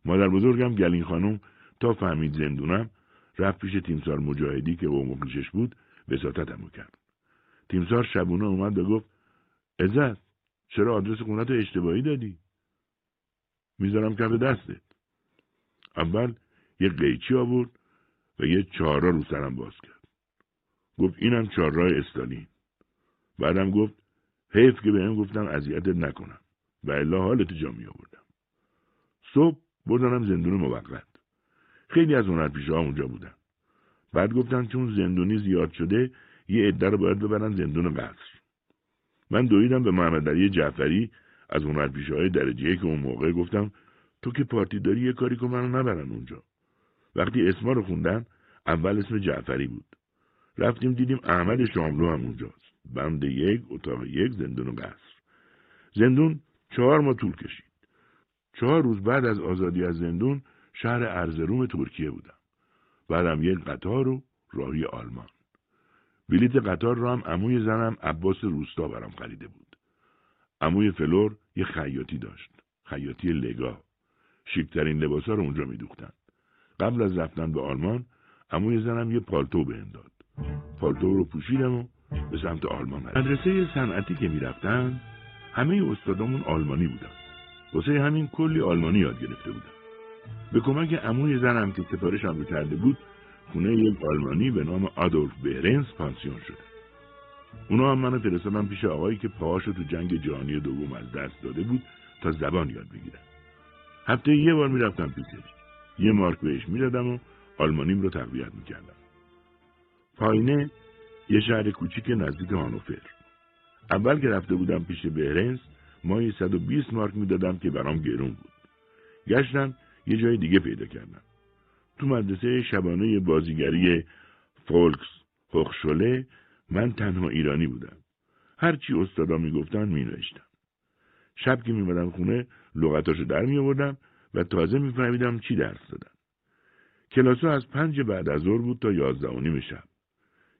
مادر بزرگم گلین خانم تا فهمید زندونم رفت پیش تیمسار مجاهدی که با پیشش بود وساطتمو کرد. تیمسار شبونه اومد و گفت عزت چرا آدرس خونت اشتباهی دادی؟ می‌ذارم کف دستت. اول یه قیچی آورد و یه چهارراه رو سرم باز کرد. گفت اینم چهارراه استالین بعدم گفت حیف که بهم گفتم اذیتت نکنم. و الا حالت جا می آوردم. صبح بردنم زندون موقت. خیلی از هنرپیشه ها اونجا بودن. بعد گفتن چون زندونی زیاد شده یه عده رو باید ببرن زندون قصر. من دویدم به محمد علی جعفری از هنرپیشه های درجه که اون موقع. گفتم تو که پارتی داری یه کاری که منو نبرن اونجا. وقتی اسما رو خوندن اول اسم جعفری بود. رفتیم دیدیم احمد شاملو هم اونجاست. بند یک اتاق یک زندون و قصر. زندون چهار ماه طول کشید. چهار روز بعد از آزادی از زندون شهر ارزروم ترکیه بودم. بعدم یک قطار و راهی آلمان. بلیت قطار رو هم عموی زنم عباس روستا برام خریده بود. عموی فلور یه خیاطی داشت. خیاطی لگا. شیکترین لباسا رو اونجا میدوختن. قبل از رفتن به آلمان عموی زنم یه پالتو بهم داد. پالتو رو پوشیدم و به سمت آلمان هست. مدرسه صنعتی که می‌رفتن همه استادامون آلمانی بودن. واسه همین کلی آلمانی یاد گرفته بودم به کمک عموی زنم که سفارشم رو کرده بود خونه یک آلمانی به نام آدولف بهرنس پانسیون شده اونا هم منو فرستادن پیش آقایی که پاهاشو تو جنگ جهانی دوم از دست داده بود تا زبان یاد بگیرم هفته یه بار می‌رفتم پیشش یه مارک بهش می‌دادم و آلمانیم رو تقویت می‌کردم. پایینه یه شهر کوچیک نزدیک هانوفر. اول که رفته بودم پیش بهرنس ماهی 120 مارک می‌دادم که برام گرون بود. گشتم یه جای دیگه پیدا کردم. تو مدرسه شبانه بازیگری فولکس هخشوله من تنها ایرانی بودم. هرچی استادا می‌گفتن مینوشتم شب که میمدم خونه لغتاشو در میآوردم و تازه میفهمیدم چی درس دادن. کلاسا از پنج بعد از ظهر بود تا یازده و نیم شب.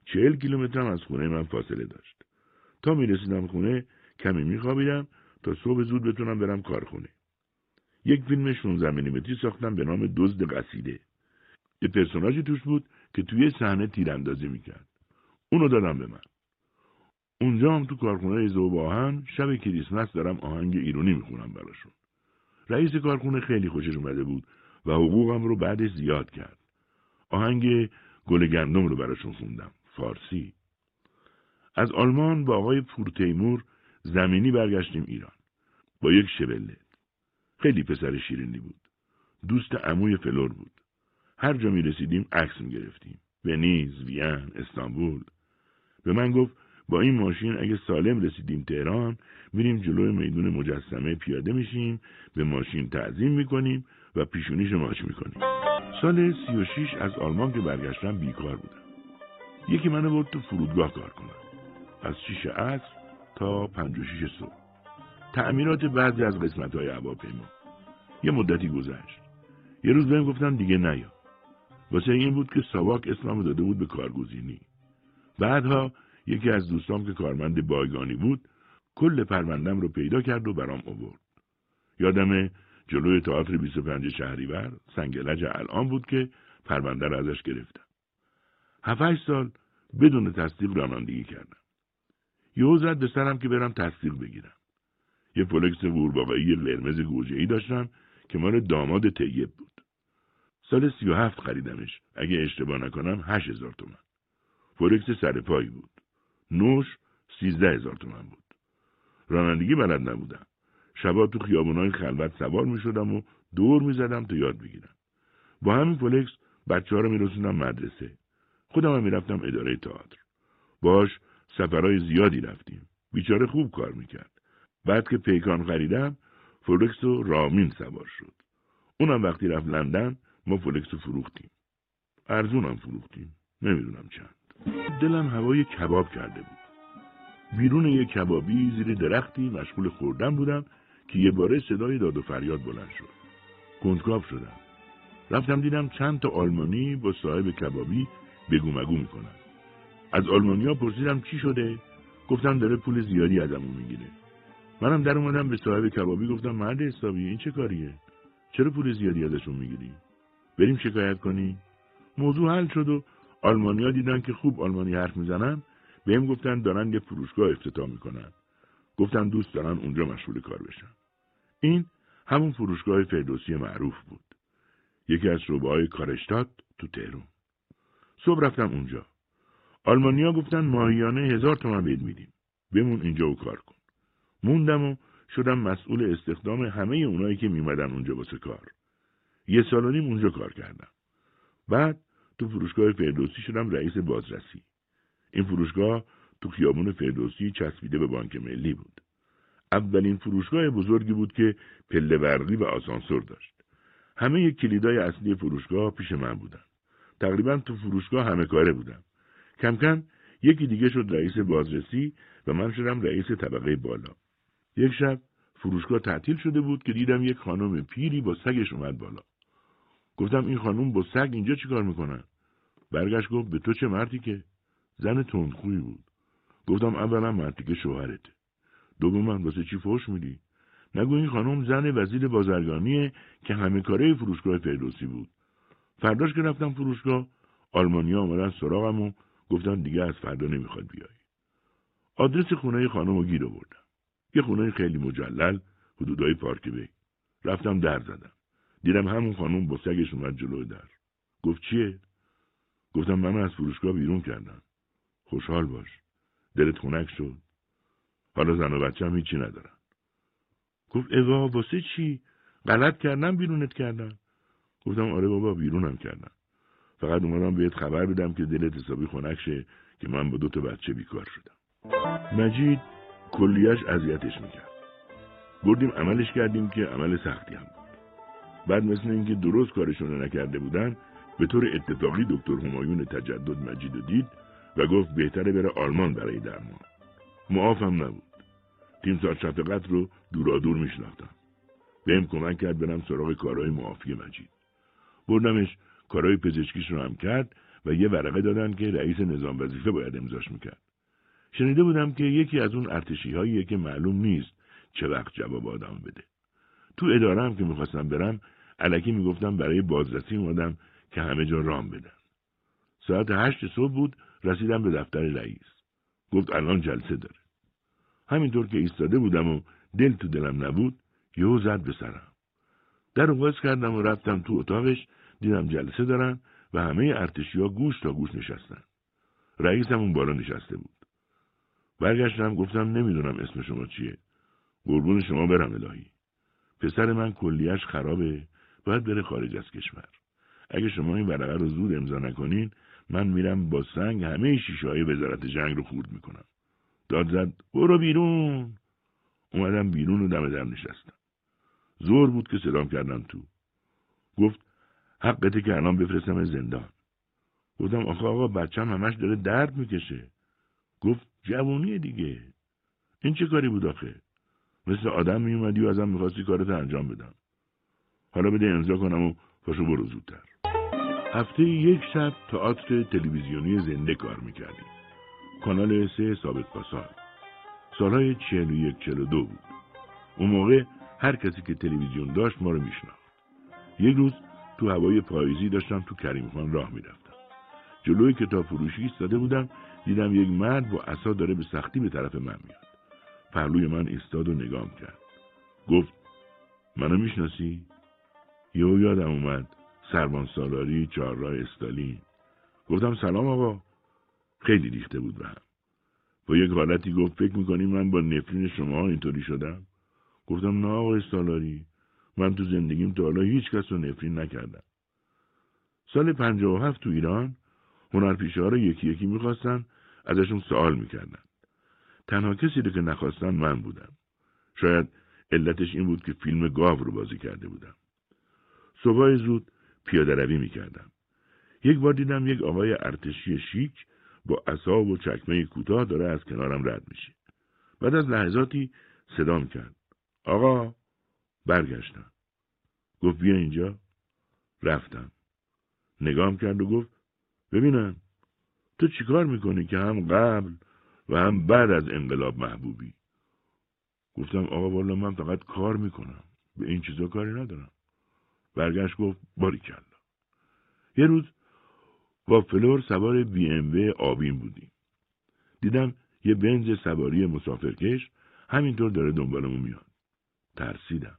چهل کیلومترم از خونه من فاصله داشت. تا می‌رسیدم خونه کمی میخوابیدم تا صبح زود بتونم برم کارخونه. یک فیلم 16 میلیمتری ساختم به نام دزد قصیده. یه پرسوناژی توش بود که توی صحنه تیراندازی می‌کرد. اونو دادم به من. اونجا هم تو کارخونه ذوب آهن شب کریسمس دارم آهنگ ایرونی می‌خونم براشون. رئیس کارخونه خیلی خوشش اومده بود و حقوقم رو بعدش زیاد کرد. آهنگ گل گندم رو براشون خوندم فارسی. از آلمان با آقای پورتیمور زمینی برگشتیم ایران. با یک شورله. خیلی پسر شیرینی بود. دوست عموی فلور بود. هر جا می رسیدیم عکس می گرفتیم ونیز، وین، استانبول. به من گفت با این ماشین اگه سالم رسیدیم تهران میریم جلوی میدون مجسمه پیاده میشیم به ماشین تعظیم می‌کنیم و پیشونیش ماچ می‌کنیم. سال سی و شیش از آلمان که برگشتم بیکار بودم. یکی منو برد تو فرودگاه کار کنم. از شیش عصر تا پنج و شیش صبح. تعمیرات بعضی از قسمت های هواپیما. یه مدتی گذشت. یه روز بهم گفتن دیگه نیا. واسه این بود که ساواک اسمم داده بود به کارگزینی. بعدها یکی از دوستام که کارمند بایگانی بود کل پروندم رو پیدا کرد و برام آورد. یادم جلوی تئاتر 25 شهریور سنگلج الان بود که پرونده رو ازش گرفتم. هفت سال بدون تصدیق رانندگی کردم. یهو زد به سرم که برم تصدیق بگیرم. یه فولکس قورباغه‌ای قرمز گوجه داشتم که مال داماد طیب بود. سال سی و هفت خریدمش. اگه اشتباه نکنم هشت هزار تومن. فولکس سر پایی بود. نوش سیزده هزار تومن بود. رانندگی بلد نبودم. شبا تو خیابونای خلوت سوار می شدم و دور می زدم تا یاد بگیرم. با همین فولکس بچه ها رو می مدرسه. خودم هم می رفتم اداره تئاتر. باش سفرهای زیادی رفتیم. بیچاره خوب کار می‌کرد. بعد که پیکان خریدم فولکس و رامین سوار شد. اونم وقتی رفت لندن ما فولکس رو فروختیم. ارزونم فروختیم. نمی‌دونم چند. دلم هوای کباب کرده بود. بیرون یک کبابی زیر درختی مشغول خوردن بودم که یه باره صدای داد و فریاد بلند شد. کنجکاو شدم. رفتم دیدم چند تا آلمانی با صاحب کبابی بگو مگو می‌کنن. از آلمانیا پرسیدم چی شده؟ گفتم داره پول زیادی ازمون می‌گیره. منم در اومدم به صاحب کبابی گفتم مرد حسابی این چه کاریه؟ چرا پول زیادی ازشون می‌گیری؟ بریم شکایت کنی؟ موضوع حل شد و آلمانیا دیدن که خوب آلمانی حرف می‌زنن بهم گفتن دارن یه فروشگاه افتتاح می‌کنن. گفتن دوست دارن اونجا مشغول کار بشن. این همون فروشگاه فردوسی معروف بود. یکی از شعبه های کارشتاد تو تهرون صبح رفتم اونجا. آلمانیا گفتن ماهیانه هزار تومن بهت میدیم. بمون اینجا و کار کن. موندم و شدم مسئول استخدام همه اونایی که میمدن اونجا واسه کار. یه سال نیم اونجا کار کردم. بعد تو فروشگاه فردوسی شدم رئیس بازرسی. این فروشگاه تو خیابون فردوسی چسبیده به بانک ملی بود. اولین فروشگاه بزرگی بود که پله برقی و آسانسور داشت. همه کلیدای اصلی فروشگاه پیش من بودن. تقریبا تو فروشگاه همه کاره بودم کم کم یکی دیگه شد رئیس بازرسی و من شدم رئیس طبقه بالا. یک شب فروشگاه تعطیل شده بود که دیدم یک خانم پیری با سگش اومد بالا. گفتم این خانم با سگ اینجا چیکار می‌کنن برگشت گفت به تو چه مردی که؟ زن تندخویی بود. گفتم اولا مردی که شوهرته من واسه چی فوش میدی؟ نگو این خانم زن وزیر بازرگانیه که همه کاره فروشگاه فردوسی بود. فرداش که رفتم فروشگاه آلمانیا آمدن سراغم و گفتن دیگه از فردا نمی‌خواد بیای. آدرس خونه خانم رو گیر آوردم. یه خونه خیلی مجلل حدودای پارک بی. رفتم در زدم. دیدم همون خانم با سگش اومد جلوی در. گفت چیه؟ گفتم من از فروشگاه بیرون کردم. خوشحال باش. دلت خونک شد. حالا زن و بچه هم هیچی ندارن. گفت اوا واسه چی؟ غلط کردم بیرونت کردم گفتم آره بابا بیرونم کردم فقط اومدم بهت خبر بدم که دلت حسابی خنک شه که من با دو تا بچه بیکار شدم. مجید کلیش اذیتش می‌کرد. بردیم عملش کردیم که عمل سختی هم بعد مثل اینکه درست کارشون نکرده بودن به طور اتفاقی دکتر همایون تجدد مجید دید و گفت بهتره بره آلمان برای درمان. معافم نبود. تیم سال شفقت رو دورادور میشناختم. بهم کمک کرد برم سراغ کارهای معافی مجید. بردمش کارهای پزشکیش رو هم کرد و یه ورقه دادن که رئیس نظام وظیفه باید امضاش می‌کرد. شنیده بودم که یکی از اون ارتشی هاییه که معلوم نیست چه وقت جواب آدم بده. تو اداره هم که می‌خواستم برم علکی می‌گفتم برای بازرسی اومدم که همه جا رام بدن ساعت هشت صبح بود رسیدم به دفتر رئیس. گفت الان جلسه داره. همینطور که ایستاده بودم و دل تو دلم نبود یهو زد به سرم. در باز کردم و رفتم تو اتاقش دیدم جلسه دارن و همه ارتشی ها گوش تا گوش نشستن. رئیسم اون بالا نشسته بود. برگشتم گفتم نمی‌دونم اسم شما چیه. قربون شما برم الهی. پسر من کلیش خرابه. باید بره خارج از کشور. اگه شما این ورقه رو زود امضا نکنین من میرم با سنگ همه شیشه های وزارت جنگ رو خورد می‌کنم. داد زد برو بیرون. اومدم بیرون و دم در نشستم. زور بود که سلام کردم تو. گفت حقته که الان بفرستم زندان. گفتم آخه آقا بچم همش داره درد می‌کشه. گفت جوونی دیگه. این چه کاری بود آخه؟ مثل آدم میومدی و ازم می‌خواستی کارت انجام بدم. حالا بده امضا کنم و پاشو برو زودتر. هفته یک شب تئاتر تلویزیونی زنده کار می‌کردیم. کانال سه ثابت پاسار سالهای چهل و یک چهل دو بود. اون موقع هر کسی که تلویزیون داشت ما رو میشناخت. یک روز تو هوای پاییزی داشتم تو کریم خان راه می‌رفتم. جلوی کتاب فروشی ایستاده بودم دیدم یک مرد با عصا داره به سختی به طرف من میاد. پهلوی من ایستاد و نگام کرد. گفت منو می‌شناسی؟ یهو یادم اومد. سربان سالاری چهارراه استالین. گفتم سلام آقا. خیلی ریخته بود به هم. با یک حالتی گفت فکر می‌کنی من با نفرین شما اینطوری شدم؟ گفتم نه آقای سالاری من تو زندگیم تا حالا هیچ کس رو نفرین نکردم. سال پنجاه و هفت تو ایران هنرپیشه ها رو یکی یکی می‌خواستن ازشون سوال می‌کردن. تنها کسی رو که نخواستن من بودم. شاید علتش این بود که فیلم گاو رو بازی کرده بودم. صبح زود پیاده روی می‌کردم. یک بار دیدم یک آقای ارتشی شیک با عصا و چکمه کوتاه داره از کنارم رد میشه. بعد از لحظاتی صدام کرد. آقا برگشتم. گفت بیا اینجا. رفتم. نگام کرد و گفت ببینم تو چیکار می‌کنی که هم قبل و هم بعد از انقلاب محبوبی؟ گفتم آقا والا من فقط کار می‌کنم. به این چیزا کاری ندارم. برگشت گفت باری کلا. یه روز با فلور سوار بی ام آبین بودیم. دیدم یه بنز سواری مسافرکش همینطور داره دنبالمون میاد. ترسیدم.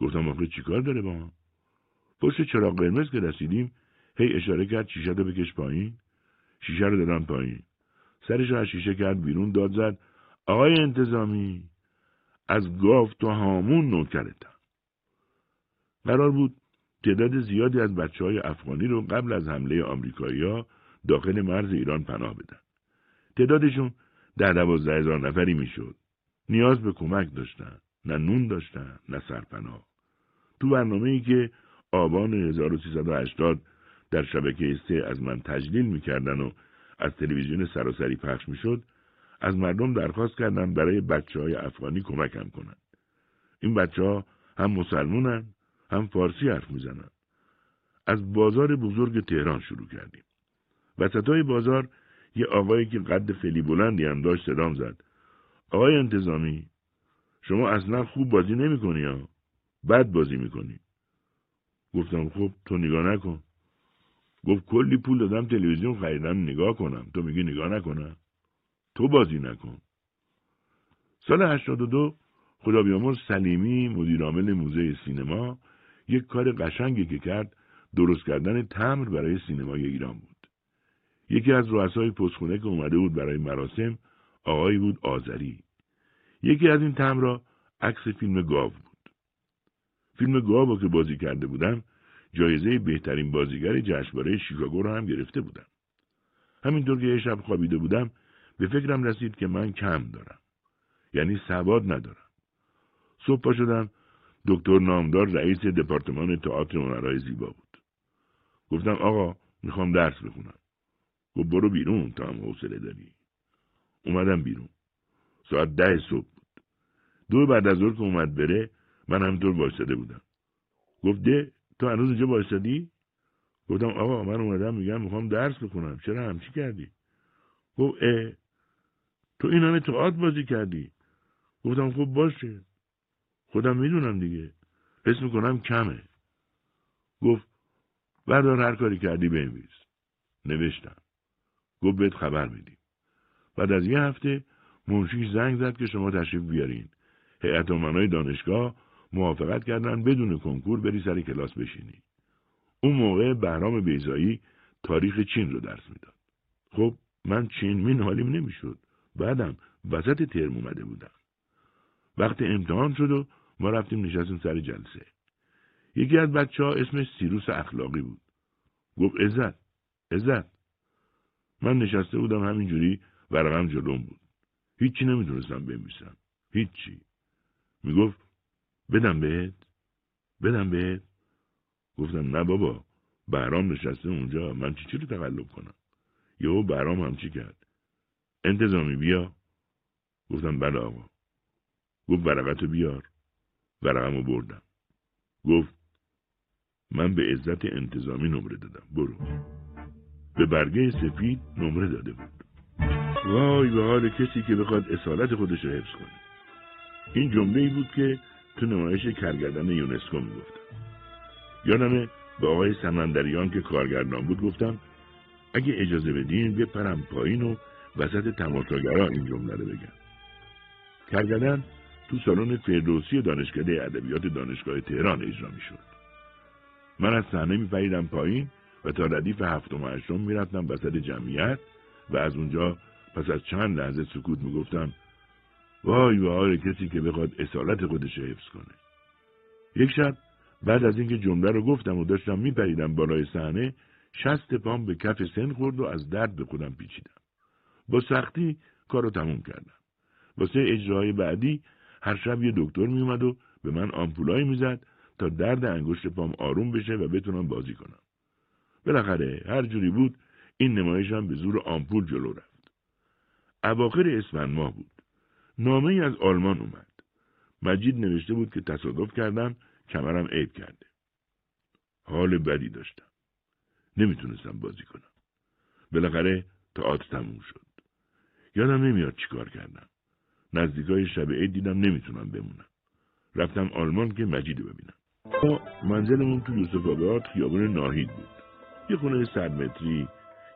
گفتم آخه چیکار داره با ما؟ پشت چراغ قرمز که رسیدیم هی اشاره کرد شیشه رو بکش پایین. شیشه رو دادم پایین. سرش رو از شیشه کرد بیرون داد زد آقای انتظامی از گاف تو هامون نوکرتم قرار بود تعداد زیادی از بچه های افغانی رو قبل از حمله آمریکایی‌ها داخل مرز ایران پناه بدن. تعدادشون در دوازده هزار نفری می‌شد. نیاز به کمک داشتن. نه نون داشتن نه سرپناه. تو برنامه ای که آبان 1380 در شبکه سه از من تجلیل می‌کردن و از تلویزیون سراسری پخش می‌شد از مردم درخواست کردم برای بچه های افغانی کمکم کنند. این بچه ها هم مسلمونن هم فارسی حرف می‌زنن. از بازار بزرگ تهران شروع کردیم. وسط بازار یه آقایی که قد خیلی بلندی هم داشت صدام زد. آقای انتظامی شما اصلا خوب بازی نمی کنی ها. بد بازی می‌کنی. گفتم خب تو نگاه نکن. گفت کلی پول دادم تلویزیون خریدم نگاه کنم. تو میگی نگاه نکنم. تو بازی نکن. سال 82 خدا بیامرز سلیمی مدیرعامل موزه سینما یک کار قشنگی که کرد درست کردن تمر برای سینمای ایران بود. یکی از رؤسای پستخونه که اومده بود برای مراسم آقایی بود آذری. یکی از این تمرا عکس فیلم گاو بود. فیلم گاو که بازی کرده بودم جایزه بهترین بازیگر جشنواره شیکاگو رو هم گرفته بودم. همینطور که یه شب خوابیده بودم به فکرم رسید که من کم دارم. یعنی سواد ندارم. صبح شدم دکتر نامدار رئیس دپارتمان تئاتر هنرهای زیبا بود. گفتم آقا می‌خوام درس بخونم. گفت برو بیرون تا هم حوصله داری. اومدم بیرون. ساعت ده صبح بود. دو بعد از ظهر که اومد بره من همینطور وایساده بودم. گفت ده تو هنوز اینجا وایسادی؟ گفتم آقا من اومدم میگم می‌خوام درس بخونم چرا همچی کردی؟ گفت اه تو این همه تئاتر بازی کردی گفتم خب باشه خودم می‌دونم دیگه. حس می‌کنم کمه. گفت بردار هر کاری کردی بنویس. نوشتم. گفت بهت خبر میدیم. بعد از یه هفته منشی زنگ زد که شما تشریف بیارین. هیئت امنای دانشگاه موافقت کردن بدون کنکور بری سر کلاس بشینی. اون موقع بهرام بیزایی تاریخ چین رو درس می‌داد. خب من چین مین حالیم نمی‌شد. بعدم وسط ترم اومده بودم. وقت امتحان شد و ما رفتیم نشستیم سر جلسه. یکی از بچه ها اسمش سیروس اخلاقی بود. گفت عزت عزت. من نشسته بودم همینجوری ورقم جلوم بود. هیچی نمی‌تونستم بنویسم. هیچی. می‌گفت بدم بهت بدم بهت. گفتم نه بابا برام نشسته اونجا من چی چی رو تقلب کنم؟ یهو برام هم چی کرد؟ انتظامی بیا. گفتم بله آقا. گفت ورقتو بیار. ورقمو بردم. گفت من به عزت انتظامی نمره دادم. برو. به برگه سفید نمره داده بود. وای به حال کسی که بخواد اصالت خودش رو حفظ کنه. این جمله ای بود که تو نمایش کرگردن یونسکو می‌گفتم یادمه به آقای سمندریان که کارگردان بود گفتم اگه اجازه بدین بپرم پایین و وسط تماشاگرا این جمله رو بگم. کرگردن تو سالن فردوسی دانشکده ادبیات دانشگاه تهران اجرا می‌شد. من از صحنه میپریدم پایین و تا ردیف هفتم و هشتم می‌رفتم وسط جمعیت و از اونجا پس از چند لحظه سکوت می‌گفتم وای وای کسی که بخواد اصالت خودش حفظ کنه. یک شب بعد از اینکه جمله رو گفتم و داشتم میپریدم بالای صحنه شست پام به کف سن خورد و از درد به خودم پیچیدم. با سختی کار رو تموم کردم. واسه اجراهای بعدی هر شب یه دکتر میومد و به من آمپولایی می‌زد تا درد انگشت پام آروم بشه و بتونم بازی کنم. بالاخره هر جوری بود این نمایشم به زور آمپول جلو رفت. اواخر اسفند ماه بود. نامه ای از آلمان اومد. مجید نوشته بود که تصادف کردم کمرم عیب کرده. حال بدی داشتم. نمی‌تونستم بازی کنم. بالاخره تئاتر تموم شد. یادم نمیاد چیکار کردم. نزدیکای شب عید دیدم نمی‌تونم بمونم. رفتم آلمان که مجیدو ببینم. منزلمون تو یوسف آباد خیابون ناهید بود. یه خونه صد متری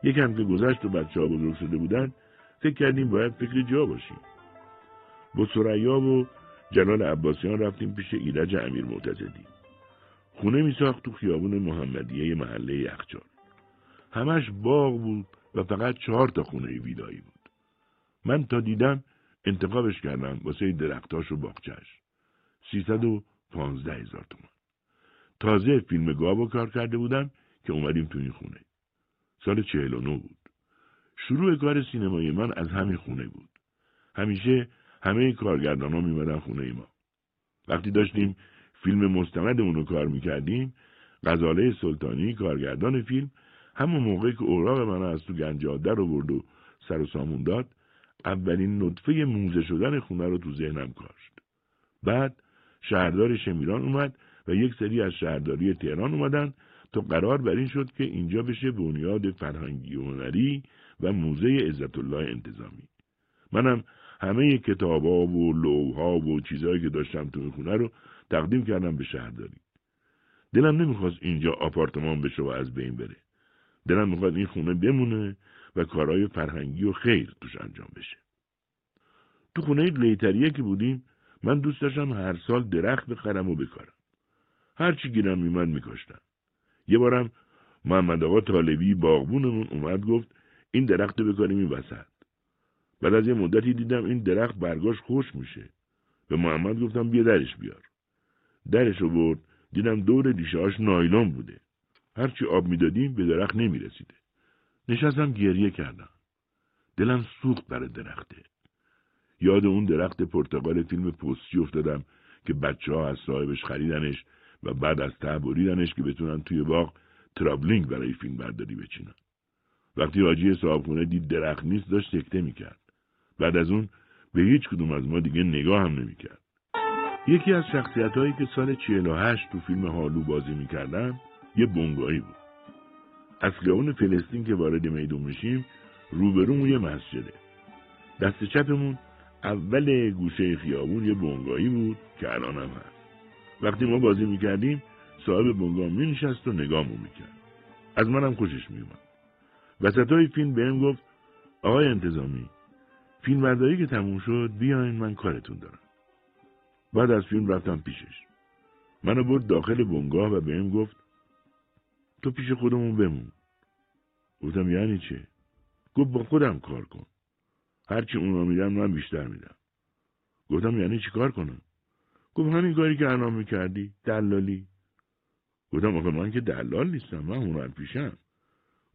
یکم که گذشت و بچه ها بزرگ شده بودن. فکر کردیم باید فکر جا باشیم. با سریا و جلال عباسیان رفتیم پیش ایرج امیر معتزدی. خونه می ساخت تو خیابون محمدیه محله یخچال. همش باغ بود و فقط چهار تا خونه ویلایی بود. من تا دیدم انتخابش کردم واسه درختاش و باغچش سیصد و پانزده هزار تومن تازه فیلم گاو کار کرده بودم که اومدیم تو این خونه. سال چهل و نو بود. شروع کار سینمایی من از همین خونه بود. همیشه همه کارگردان ها میمدن خونه ما. وقتی داشتیم فیلم مستندمون رو کار می‌کردیم غزاله سلطانی کارگردان فیلم همون موقع که اوراق من از تو گنجاده رو برد و سر و سامون داد اولین نطفه موزه شدن خونه رو تو ذهنم کاشت. بعد شهردار شمیران اومد و یک سری از شهرداری تهران اومدن تا قرار بر این شد که اینجا بشه بنیاد فرهنگی و هنری و موزه عزت الله انتظامی. منم همه کتابا و لوها و چیزهایی که داشتم تو خونه رو تقدیم کردم به شهرداری. دلم نمی‌خواست اینجا آپارتمان بشه و از بین بره. دلم می‌خواد این خونه بمونه و کارهای فرهنگی و خیر توش انجام بشه. تو خونه لیتریه که بودیم من دوست داشتم هر سال درخت بخرم و بکارم. هرچی گیرم میمد میکاشتم. یه بارم محمد آقا طالبی باغبونمون اومد گفت این درخت بکاریم این وسط. بعد از یه مدتی دیدم این درخت برگاش خوش میشه. به محمد گفتم بیا درش بیار. درش رو برد دیدم دور دیشهاش نایلون بوده. هرچی آب می‌دادیم به درخت نمی‌رسیده. نشستم گریه کردم. دلم سوخت برای درخته. یاد اون درخت پرتقال فیلم پستی افتادم که بچه ها از صاحبش خریدنش و بعد از ته بریدنش که بتونن توی باغ ترابلینگ برای فیلم برداری بچینن. وقتی حاجی صاحبخونه دید درخت نیست داشت سکته می‌کرد. بعد از اون به هیچ کدوم از ما دیگه نگاه هم نمی‌کرد. یکی از شخصیت هایی که سال 48 تو فیلم هالو بازی می‌کردم یه بونگایی بود. از خیابون فلسطین که وارد میدون میشیم روبرومون یه مسجده. دست چپمون اول گوشه خیابون یه بونگایی بود که الان هم هست. وقتی ما بازی می‌کردیم صاحب بونگا مینشست و نگامو می‌کرد. از منم خوشش میومد وسط های فیلم بهم گفت آقای انتظامی فیلم برداری که تموم شد بیاین من کارتون دارم. بعد از فیلم رفتم پیشش. منو برد داخل بنگاه و بهم گفت تو پیش خودمون بمون. گفتم یعنی چه؟ گفت با خودم کار کن. هرچی اونا میدن من بیشتر میدم. گفتم یعنی چی کار کنم؟ گفت همین کاری که الان می‌کردی دلالی. گفتم آخه من که دلال نیستم من هنر پیشم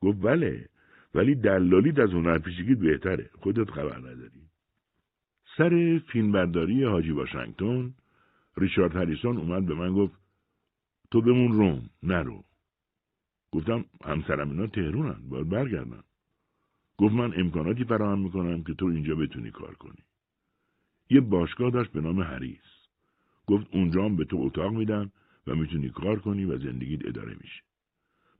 گفت بله ولی دلالیت از هنر پیشگیت بهتره. خودت خبر نداری. سر فیلمبرداری حاجی واشنگتن ریچارد هریسون اومد به من گفت تو بمون روم نرو گفتم همسرم اینا تهرونن باید برگردن گفت من امکاناتی فراهم می‌کنم که تو اینجا بتونی کار کنی یه باشگاه داشت به نام هریس گفت اونجا هم به تو اتاق میدن و می‌تونی کار کنی و زندگیت اداره میشه.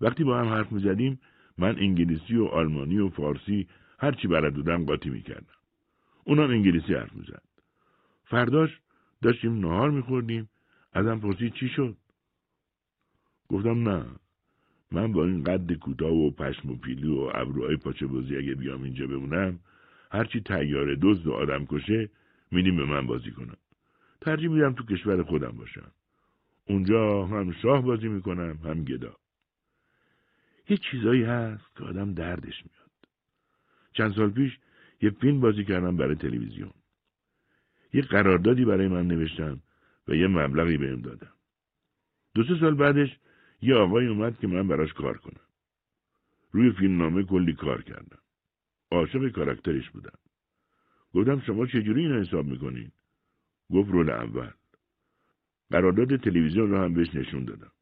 وقتی با هم حرف می‌زدیم من انگلیسی و آلمانی و فارسی هرچی بلد بودم قاطی می‌کردم. اونم انگلیسی حرف می‌زد. فرداش داشتیم نهار میخوردیم ازم پرسید چی شد؟ گفتم نه من با این قد کوتاه و پشم و پیلی و ابروهای پاچه بازی اگه بیام اینجا بمونم هرچی تیاره دزد و آدم کشه میدیم به من بازی کنم. ترجیح میدم تو کشور خودم باشم. اونجا هم شاه بازی می‌کنم هم گدا. یه چیزایی هست که آدم دردش میاد. چند سال پیش یه فیلم بازی کردم برای تلویزیون. یه قراردادی برای من نوشتم و یه مبلغی بهم دادم دو سه سال بعدش یه آقای اومد که من براش کار کنم. روی فیلم نامه کلی کار کردم. عاشق کاراکترش بودم. گفتم شما چجوری این حساب می‌کنین؟ گفت رول اول. قرارداد تلویزیون رو هم بهش نشون دادم.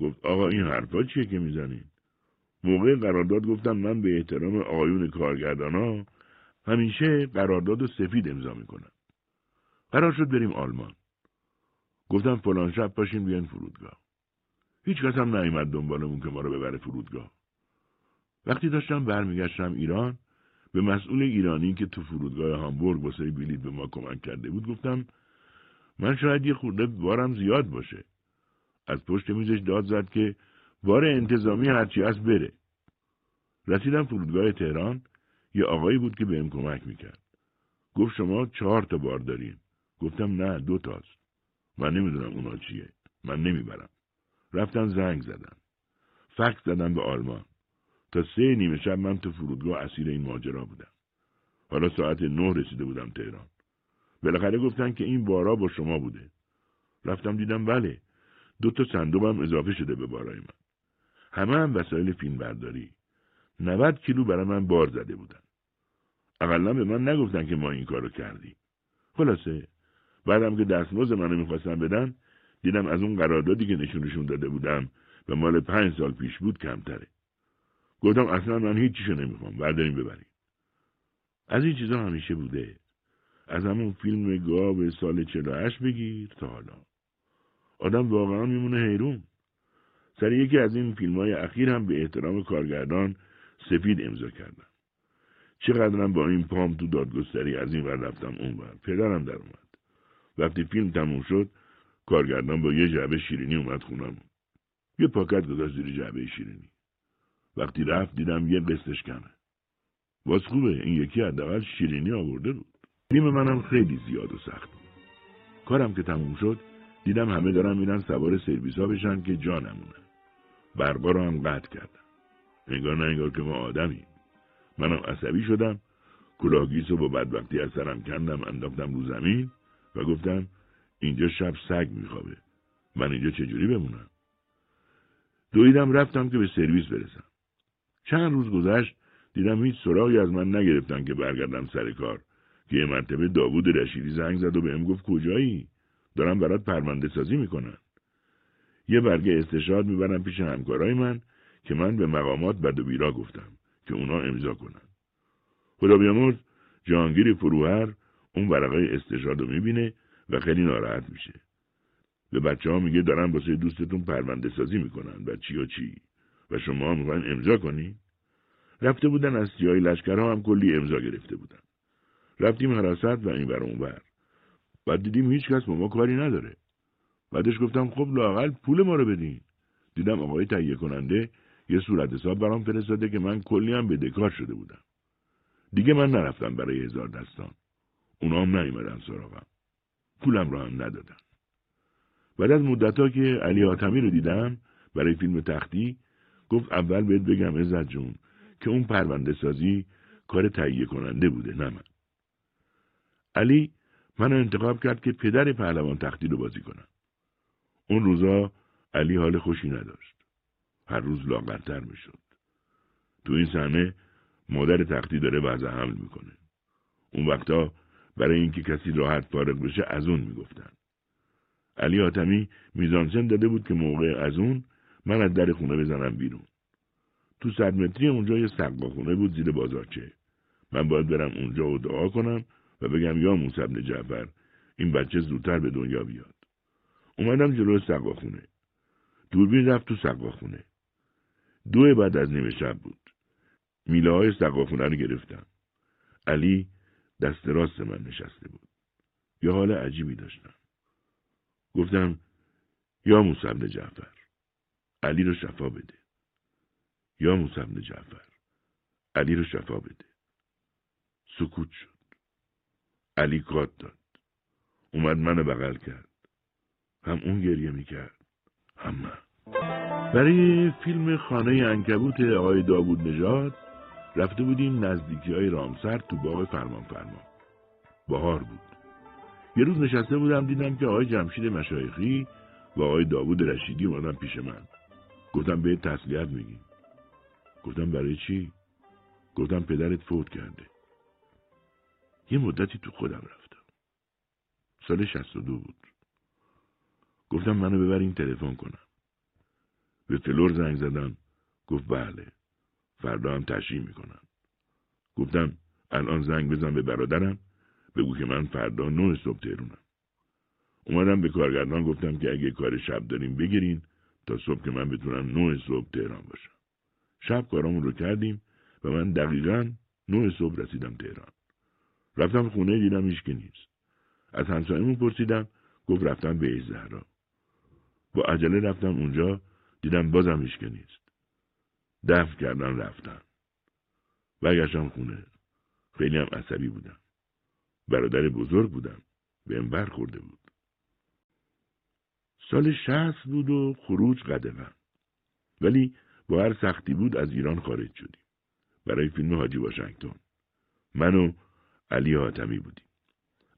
گفت آقا این حرفا چیه که می‌زنین؟ موقع قرارداد گفتم من به احترام آقایون کارگردان ها همیشه قرارداد سفید امضا می‌کنم. قرار شد بریم آلمان. گفتم فلان شب پاشین بیان فرودگاه. هیچ کس هم نیومد دنبالمون که ما رو ببره فرودگاه. وقتی داشتم برمیگشتم ایران به مسئول ایرانی که تو فرودگاه هامبورگ واسه بلیط به ما کمک کرده بود گفتم من شاید یه خورده بارم زیاد باشه. از پشت میزش داد زد که بار انتظامی هرچی هست بره. رسیدم فرودگاه تهران یه آقایی بود که بهم کمک می‌کرد. گفت شما چهار تا بار دارین. گفتم نه دو تاست. من نمی‌دونم اونا چیه. من نمی‌برم. رفتن زنگ زدن. فکس زدن به آلمان. تا سه نیمه شب من تو فرودگاه اسیر این ماجرا بودم. حالا ساعت نه رسیده بودم تهران. بالاخره گفتن که این بارا با شما بوده. رفتم دیدم بله دو تا صندوقم اضافه شده به بارای من. همه هم وسایل فیلم برداری 90 کیلو برای من بار زده بودن. اقلا به من نگفتن که ما این کارو کردیم. خلاصه بعدم که دستمزد منو می‌خواستن بدن دیدم از اون قراردادی که نشونشون داده بودم و مال پنج سال پیش بود کمتره. گفتم اصلا من هیچیشو نمی‌خوام برداریم ببریم. از این چیزا همیشه بوده. از همون فیلم گاو سال 48 بگیر تا حالا. آدم واقعا میمونه حیرون. سر یکی از این فیلم های اخیر هم به احترام کارگردان سفید امضا کردم. چقدرم با این پام تو دادگستری از این ور رفتم اون ور. پدرم در اومد. وقتی فیلم تموم شد کارگردان با یه جعبه شیرینی اومد خونم. یه پاکت گذاشت زیر جعبه شیرینی. وقتی رفت دیدم یه قسطش کمه. باز خوبه این یکی حداقل شیرینی آورده بود. فیلم منم خیلی زیاد و سخت بود. کارم که تموم شد دیدم همه دارن میرن سوار سرویس ها بشن که جا نمونه برقا رو هم قطع کردم. انگار نه انگار که ما آدمی. منم عصبی شدم. کلاهگیس رو با بدبختی از سرم کندم انداختم رو زمین و گفتم اینجا شب سگ میخوابه. من اینجا چجوری بمونم؟ دویدم رفتم که به سرویس برسم. چند روز گذشت دیدم هیچ سراغی از من نگرفتن که برگردم سر کار. که یه مرتبه داوود رشیدی زنگ زد و بهم گفت کجایی؟ دارم برات پرونده سازی می‌کنن یه برگه استشهاد می‌برم پیش همکارای من که من به مقامات بد و بیرا گفتم که اونا امضا کنن. خدا بیامرز جهانگیر فروهر اون ورقای استشهاد رو می‌بینه و خیلی ناراحت میشه. به بچه ها میگه دارن واسه دوستتون پرونده سازی می‌کنن. و چی و چی؟ و شما می‌خواین امضا کنی؟ رفته بودن از سیاهی لشکرها هم کلی امضا گرفته بودن. رفتیم حراست و این بر اون بر بعد دیدیم هیچ کس با ما کاری نداره. بعدش گفتم خب لاقل پول ما رو بدین. دیدم آقای تهیه کننده یه صورت حساب برام فرستاده که من کلی هم بدهکار شده بودم. دیگه من نرفتم برای هزار دستان. اونا هم نیومدن سراغم. پولم رو هم ندادن بعد از مدتها که علی آتمی رو دیدم برای فیلم تختی گفت اول بهت بگم عزت جون که اون پرونده سازی کار تهیه کننده بوده نه من. علی منو انتخاب کرد که پدر پهلوان تختی رو بازی کنم. اون روزا علی حال خوشی نداشت. هر روز لاغرتر می‌شد. تو این صحنه مادر تختی داره وضع حمل می‌کنه. اون وقتا برای اینکه کسی راحت فارغ بشه از اون می‌گفتن. علی آتمی میزانسن داده بود که موقع از اون من از در خونه بزنم بیرون. تو صد متری اونجا یه سقا خونه بود زیر بازارچه. من باید برم اونجا و دعا کنم و بگم یا موسی بن جعفر این بچه زودتر به دنیا بیاد. اومدم جلو سقاخونه دوربین رفت تو سقاخونه دو بعد از نیمه شب بود. میله های سقاخونه رو گرفتم. علی دست راست من نشسته بود. یه حال عجیبی داشتم. گفتم یا موسی جعفر علی رو شفا بده. یا موسی جعفر علی رو شفا بده. سکوت شد. علی کات داد. اومد منو بغل کرد. هم اون گریه می‌کرد هم من. برای فیلم خانه انکبوت آقای داوود نژاد رفته بودیم نزدیکی های رامسر تو باغ فرمان فرمان بهار بود. یه روز نشسته بودم دیدم که آقای جمشید مشایخی و آقای داوود رشیدی اومدن پیش من. گفتم به تسلیت میگیم. گفتم برای چی؟ گفتم پدرت فوت کرده. یه مدتی تو خودم رفتم. سال شست و دو بود. گفتم منو ببرین تلفن کنم. به فلور زنگ زدم. گفت بله. فردا هم تشریح می‌کنم. گفتم الان زنگ بزن به برادرم بگو که من فردا نه صبح تهرونم اومدم به کارگردان گفتم که اگه کار شب داریم بگیرین تا صبح که من بتونم نه صبح تهران باشم. شب کارامون رو کردیم و من دقیقا نه صبح رسیدم تهران. رفتم خونه دیدم هیچ نیست. از همسایمون پرسیدم گفت رفتم به زهرا. با عجله رفتم اونجا دیدم بازم هیچ نیست. دفع کردن رفتن. برگشتم خونه. خیلی هم عصبی بودم. برادر بزرگ بودم. به بر خورده بود. سال شهست بود و خروج قدمم. ولی با هر سختی بود از ایران خارج شدیم. برای فیلم حاجی واشنگتن. من و علی حاتمی بودیم.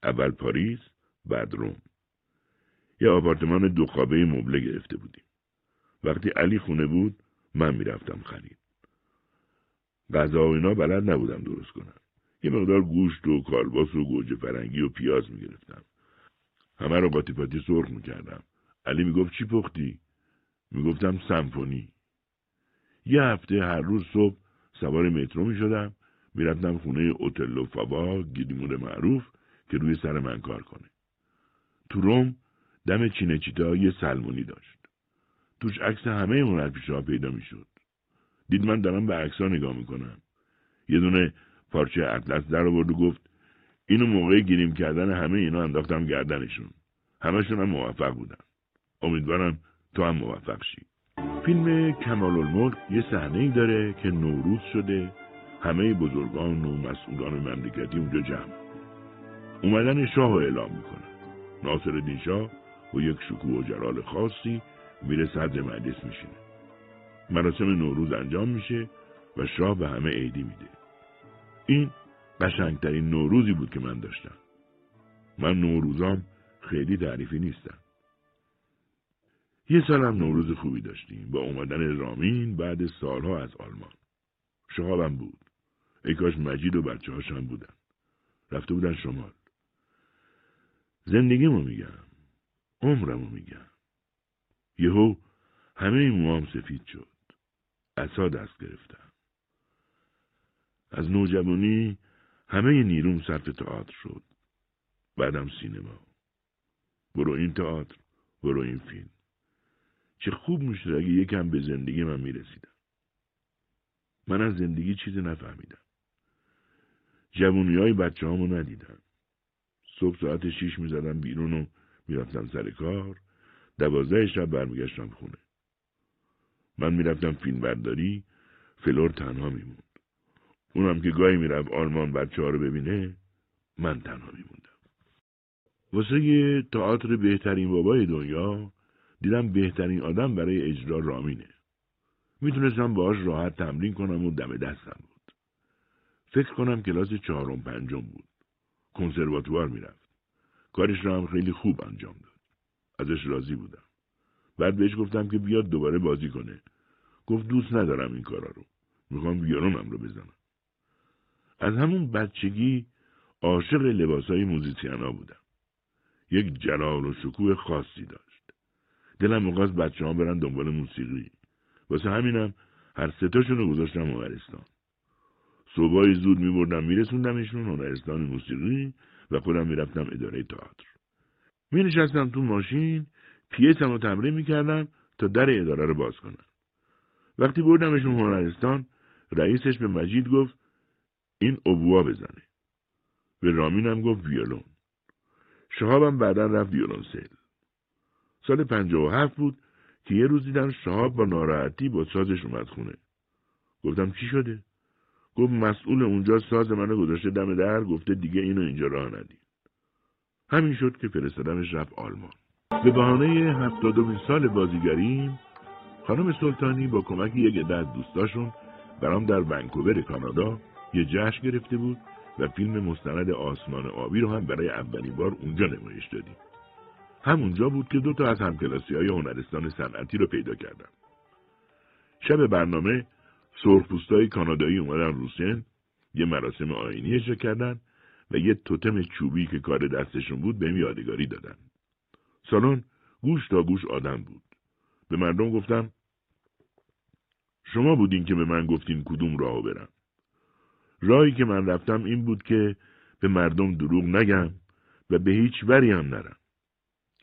اول پاریس بعد روم. یه آپارتمان دو خوابه مبله گرفته بودیم. وقتی علی خونه بود من می‌رفتم خرید. غذا و اینا بلد نبودم درست کنم. یه مقدار گوشت و کالباس و گوجه فرنگی و پیاز می‌گرفتم. همه رو قاطی پاتی سرخ می‌کردم. علی می‌گفت چی پختی؟ می‌گفتم سمفونی. یه هفته هر روز صبح سوار مترو می‌شدم. می‌رفتم خونه اوتلو فابا گیدیمون معروف که روی سر من کار کنه. تو روم دم چینچیتا یه سلمونی داشت. توش عکس همه هنرپیشه ها پیدا می‌شد. دید من دارم به عکس ها نگاه می‌کنم. یه دونه پارچه اطلس در آورد و گفت اینو موقع گیریم کردن همه اینا انداختم گردنشون. همشون هم موفق بودن. امیدوارم تو هم موفق شی. فیلم کمال الملک یه صحنه ای داره که نوروز شده. همه بزرگان و مسئولان مملکتی اونجا جمع. اومدن شاه رو اعلام می‌کنن. ناصر شاه و یک شکوه و جلال خاصی میره صدر مجلس میشینه. مراسم نوروز انجام میشه و شاه به همه عیدی میده. این قشنگترین نوروزی بود که من داشتم. من نوروزام خیلی تعریفی نیستم. یه سال هم نوروز خوبی داشتیم. با اومدن رامین بعد سالها از آلمان. شهابم بود. ای کاش مجید و بچه هاشم بودن. رفته بودن شمال. زندگیمو میگم. عمرمو میگم. یهو همه موام سفید شد. اصا دست گرفتم. از نوجوانی همه نیروم صرف تئاتر شد. بعدم سینما. برو این تئاتر برو این فیلم. چه خوب می‌شد اگه یکم به زندگی من می‌رسیدم. من از زندگی چیزی نفهمیدم. جوونی های بچه ندیدم. صبح ساعت شیش می‌زدم بیرون و می‌رفتم سر کار. دوازده شب برمیگشتم خونه. من می‌رفتم فیلم برداری فلور تنها میموند. اونم که گاهی می‌رفت آلمان بچه ها رو ببینه من تنها میموندم. واسه تئاتر بهترین بابای دنیا دیدم بهترین آدم برای اجرا رامینه. می‌تونستم باهاش راحت تمرین کنم و دم دستم بود. فکر کنم کلاس چهارم پنجم بود. کنسرواتوار می‌رفت. کارش را هم خیلی خوب انجام داد. ازش راضی بودم. بعد بهش گفتم که بیاد دوباره بازی کنه. گفت دوست ندارم این کارا رو. می‌خوام ویولونم رو بزنم. از همون بچگی عاشق لباسهای موزیسیان ها بودم. یک جلال و شکوه خاصی داشت. دلم می‌خواست بچه ها برن دنبال موسیقی. واسه همینم هر ستاشون رو گذاشتم هنرستان صبحای زود میبردم میرسوندمشون هنرستان موسیقی و خودم می‌رفتم اداره تئاتر. می نشستم تو ماشین پیتم رو تمرین می‌کردم تا در اداره رو باز کنم. وقتی بردمشون هنرستان رئیسش به مجید گفت این ابوا بزنه. به رامینم گفت ویولون. شهابم بعدا رفت سیل سال پنجاه و هفت بود که یه روز دیدم شهاب با ناراحتی با سازش اومد خونه. گفتم چی شده؟ گفت مسئول اونجا ساز منو گذاشته دم در گفته دیگه اینو اینجا راه ندید. همین شد که فرستادمش رفت آلمان به بهانه هفتادمین سال بازیگریم خانم سلطانی با کمک یک عده از دوستاشون برام در ونکوور کانادا یه جشن گرفته بود و فیلم مستند آسمان آبی رو هم برای اولین بار اونجا نمایش دادیم. همونجا بود که دو تا از همکلاسی های هنرستان صنعتی رو پیدا کردم. شب برنامه سرخپوستای کانادایی اومدن روسن یه مراسم آینی اجرا کردن و یه توتم چوبی که کار دستشون بود بهم یادگاری دادن. سالن گوش تا گوش آدم بود. به مردم گفتم شما بودین که به من گفتین کدوم راهو برم. راهی که من رفتم این بود که به مردم دروغ نگم و به هیچ وری هم نرم.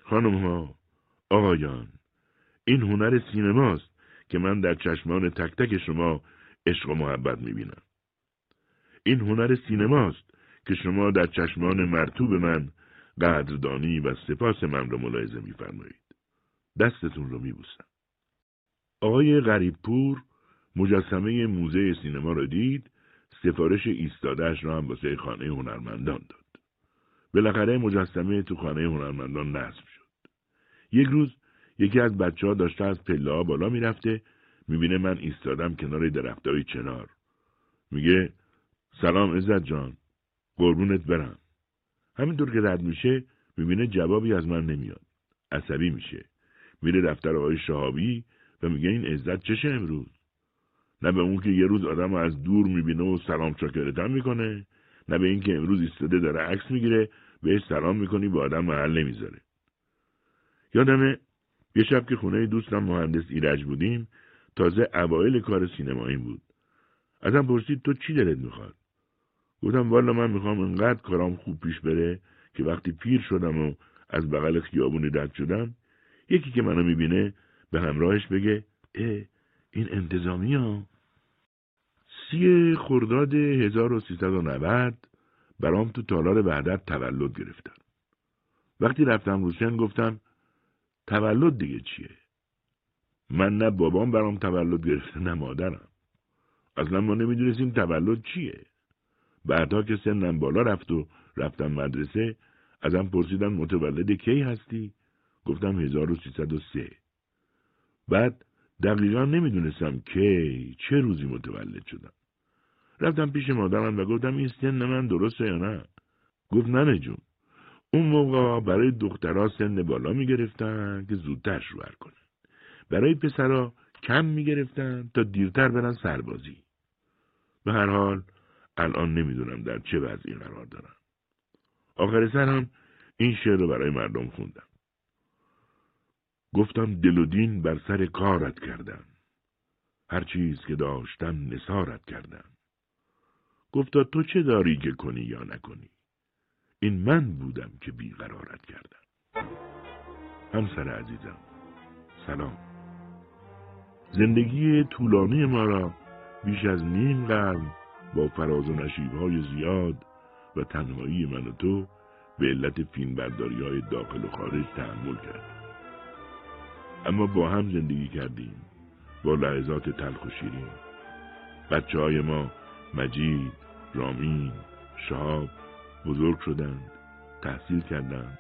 خانم ها، آقایان، این هنر سینماست که من در چشمان تک تک شما عشق و محبت می‌بینم. این هنر سینماست که شما در چشمان مرتوب من قدردانی و سپاس من را ملاحظه میفرمایید. دستتون رو میبوسم. آقای غریبپور مجسمه موزه سینما را دید سفارش ایستادهش را هم واسه خانه هنرمندان داد. بالاخره مجسمه تو خانه هنرمندان نصب شد. یک روز یکی از بچه ها داشته از پله بالا می‌رفته می‌بینه من ایستادم کنار درختای چنار. میگه سلام عزت جان قربونت برم. همینطور که رد میشه می‌بینه جوابی از من نمیاد. عصبی میشه. میره دفتر آقای شهابی و میگه این عزت چشه امروز؟ نه به اون که یه روز آدم از دور می‌بینه و سلام چاکرتم می‌کنه نه به اینکه امروز ایستاده داره عکس می‌گیره بهش سلام می‌کنی به آدم محل نمی‌ذاره یادمه یه شب که خونه دوستم مهندس ایرج بودیم تازه اوایل کار سینمایی بود ازم پرسید تو چی دلت می‌خواد گفتم والا من می‌خوام انقدر کارام خوب پیش بره که وقتی پیر شدم و از بغل خیابونی رد شدم یکی که منو می‌بینه به همراهش بگه اه این انتظامی ها سی خرداد 1390 برام تو تالار وحدت تولد گرفتن. وقتی رفتم روسیان گفتم تولد دیگه چیه؟ من نه بابام برام تولد گرفته نه مادرم. اصلا ما نمی‌دونستیم تولد چیه. بعدها که سنم بالا رفت و رفتم مدرسه ازم پرسیدن متولد کی هستی؟ گفتم 1303. بعد دقیقا نمی‌دونستم کی چه روزی متولد شدم. رفتم پیش مادرم و گفتم این سن من درسته یا نه گفت نه جون اون موقع برای دخترها سن بالا می‌گرفتن که زودتر شوهر کنن برای پسرها کم می‌گرفتن تا دیرتر برن سربازی به هر حال الان نمی‌دونم در چه وضعی قرار دارم. آخر سر هم این شعر رو برای مردم خوندم. گفتم دل و دین بر سر کارت کردم. هر چیز که داشتم نسارت کردم. گفتا تو چه داری که کنی یا نکنی؟ این من بودم که بیقرارت کردم. همسر عزیزم سلام. زندگی طولانی ما را بیش از نیم قرن با فراز و های زیاد و تنهایی من و تو به علت فیلم برداری های داخل و خارج تحمل کرد اما با هم زندگی کردیم با لحظات تلخ و شیرین بچه های ما مجید، رامین، شهاب بزرگ شدند، تحصیل کردند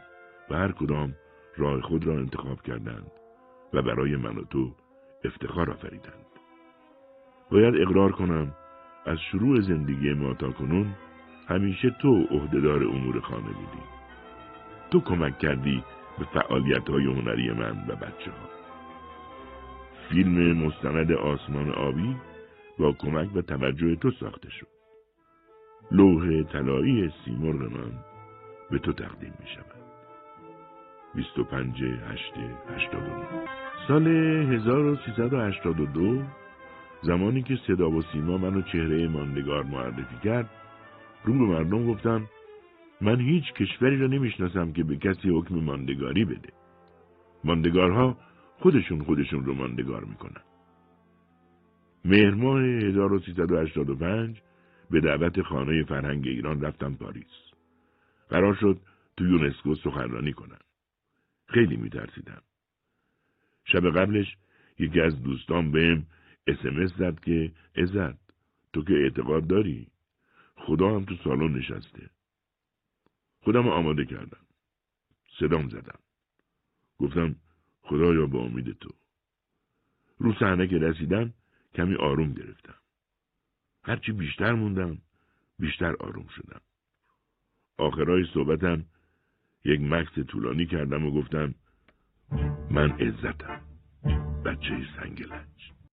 و هر کدام راه خود را انتخاب کردند و برای من و تو افتخار آفریدند. باید اقرار کنم از شروع زندگی ما تا کنون همیشه تو عهدهدار امور خانه بودی. تو کمک کردی به فعالیت های هنری من و بچه ها. فیلم مستند آسمان آبی با کمک و توجه تو ساخته شد. لوح طلایی سیمرغ من به تو تقدیم می شود. 25 8 89 سال 1382 زمانی که صدا و سیما منو چهره ماندگار معرفی کرد رو به مردم گفتم من هیچ کشوری را نمی‌شناسم که به کسی حکم ماندگاری بده ماندگارها خودشون خودشون رو ماندگار می‌کنن. مهر ماه 1385 به دعوت خانه فرهنگ ایران رفتم پاریس. قرار شد تو یونسکو سخنرانی کنم. خیلی میترسیدم. شب قبلش یکی از دوستان بهم اسمس زد که ازد تو که اعتقاد داری؟ خدا هم تو سالن نشسته. خودم آماده کردم. صدام زدم. گفتم خدایا با امید تو. رو صحنه که رسیدم کمی آروم گرفتم. هرچی بیشتر موندم بیشتر آروم شدم. آخرای صحبتم یک مکس طولانی کردم و گفتم من عزتم. بچه سنگلج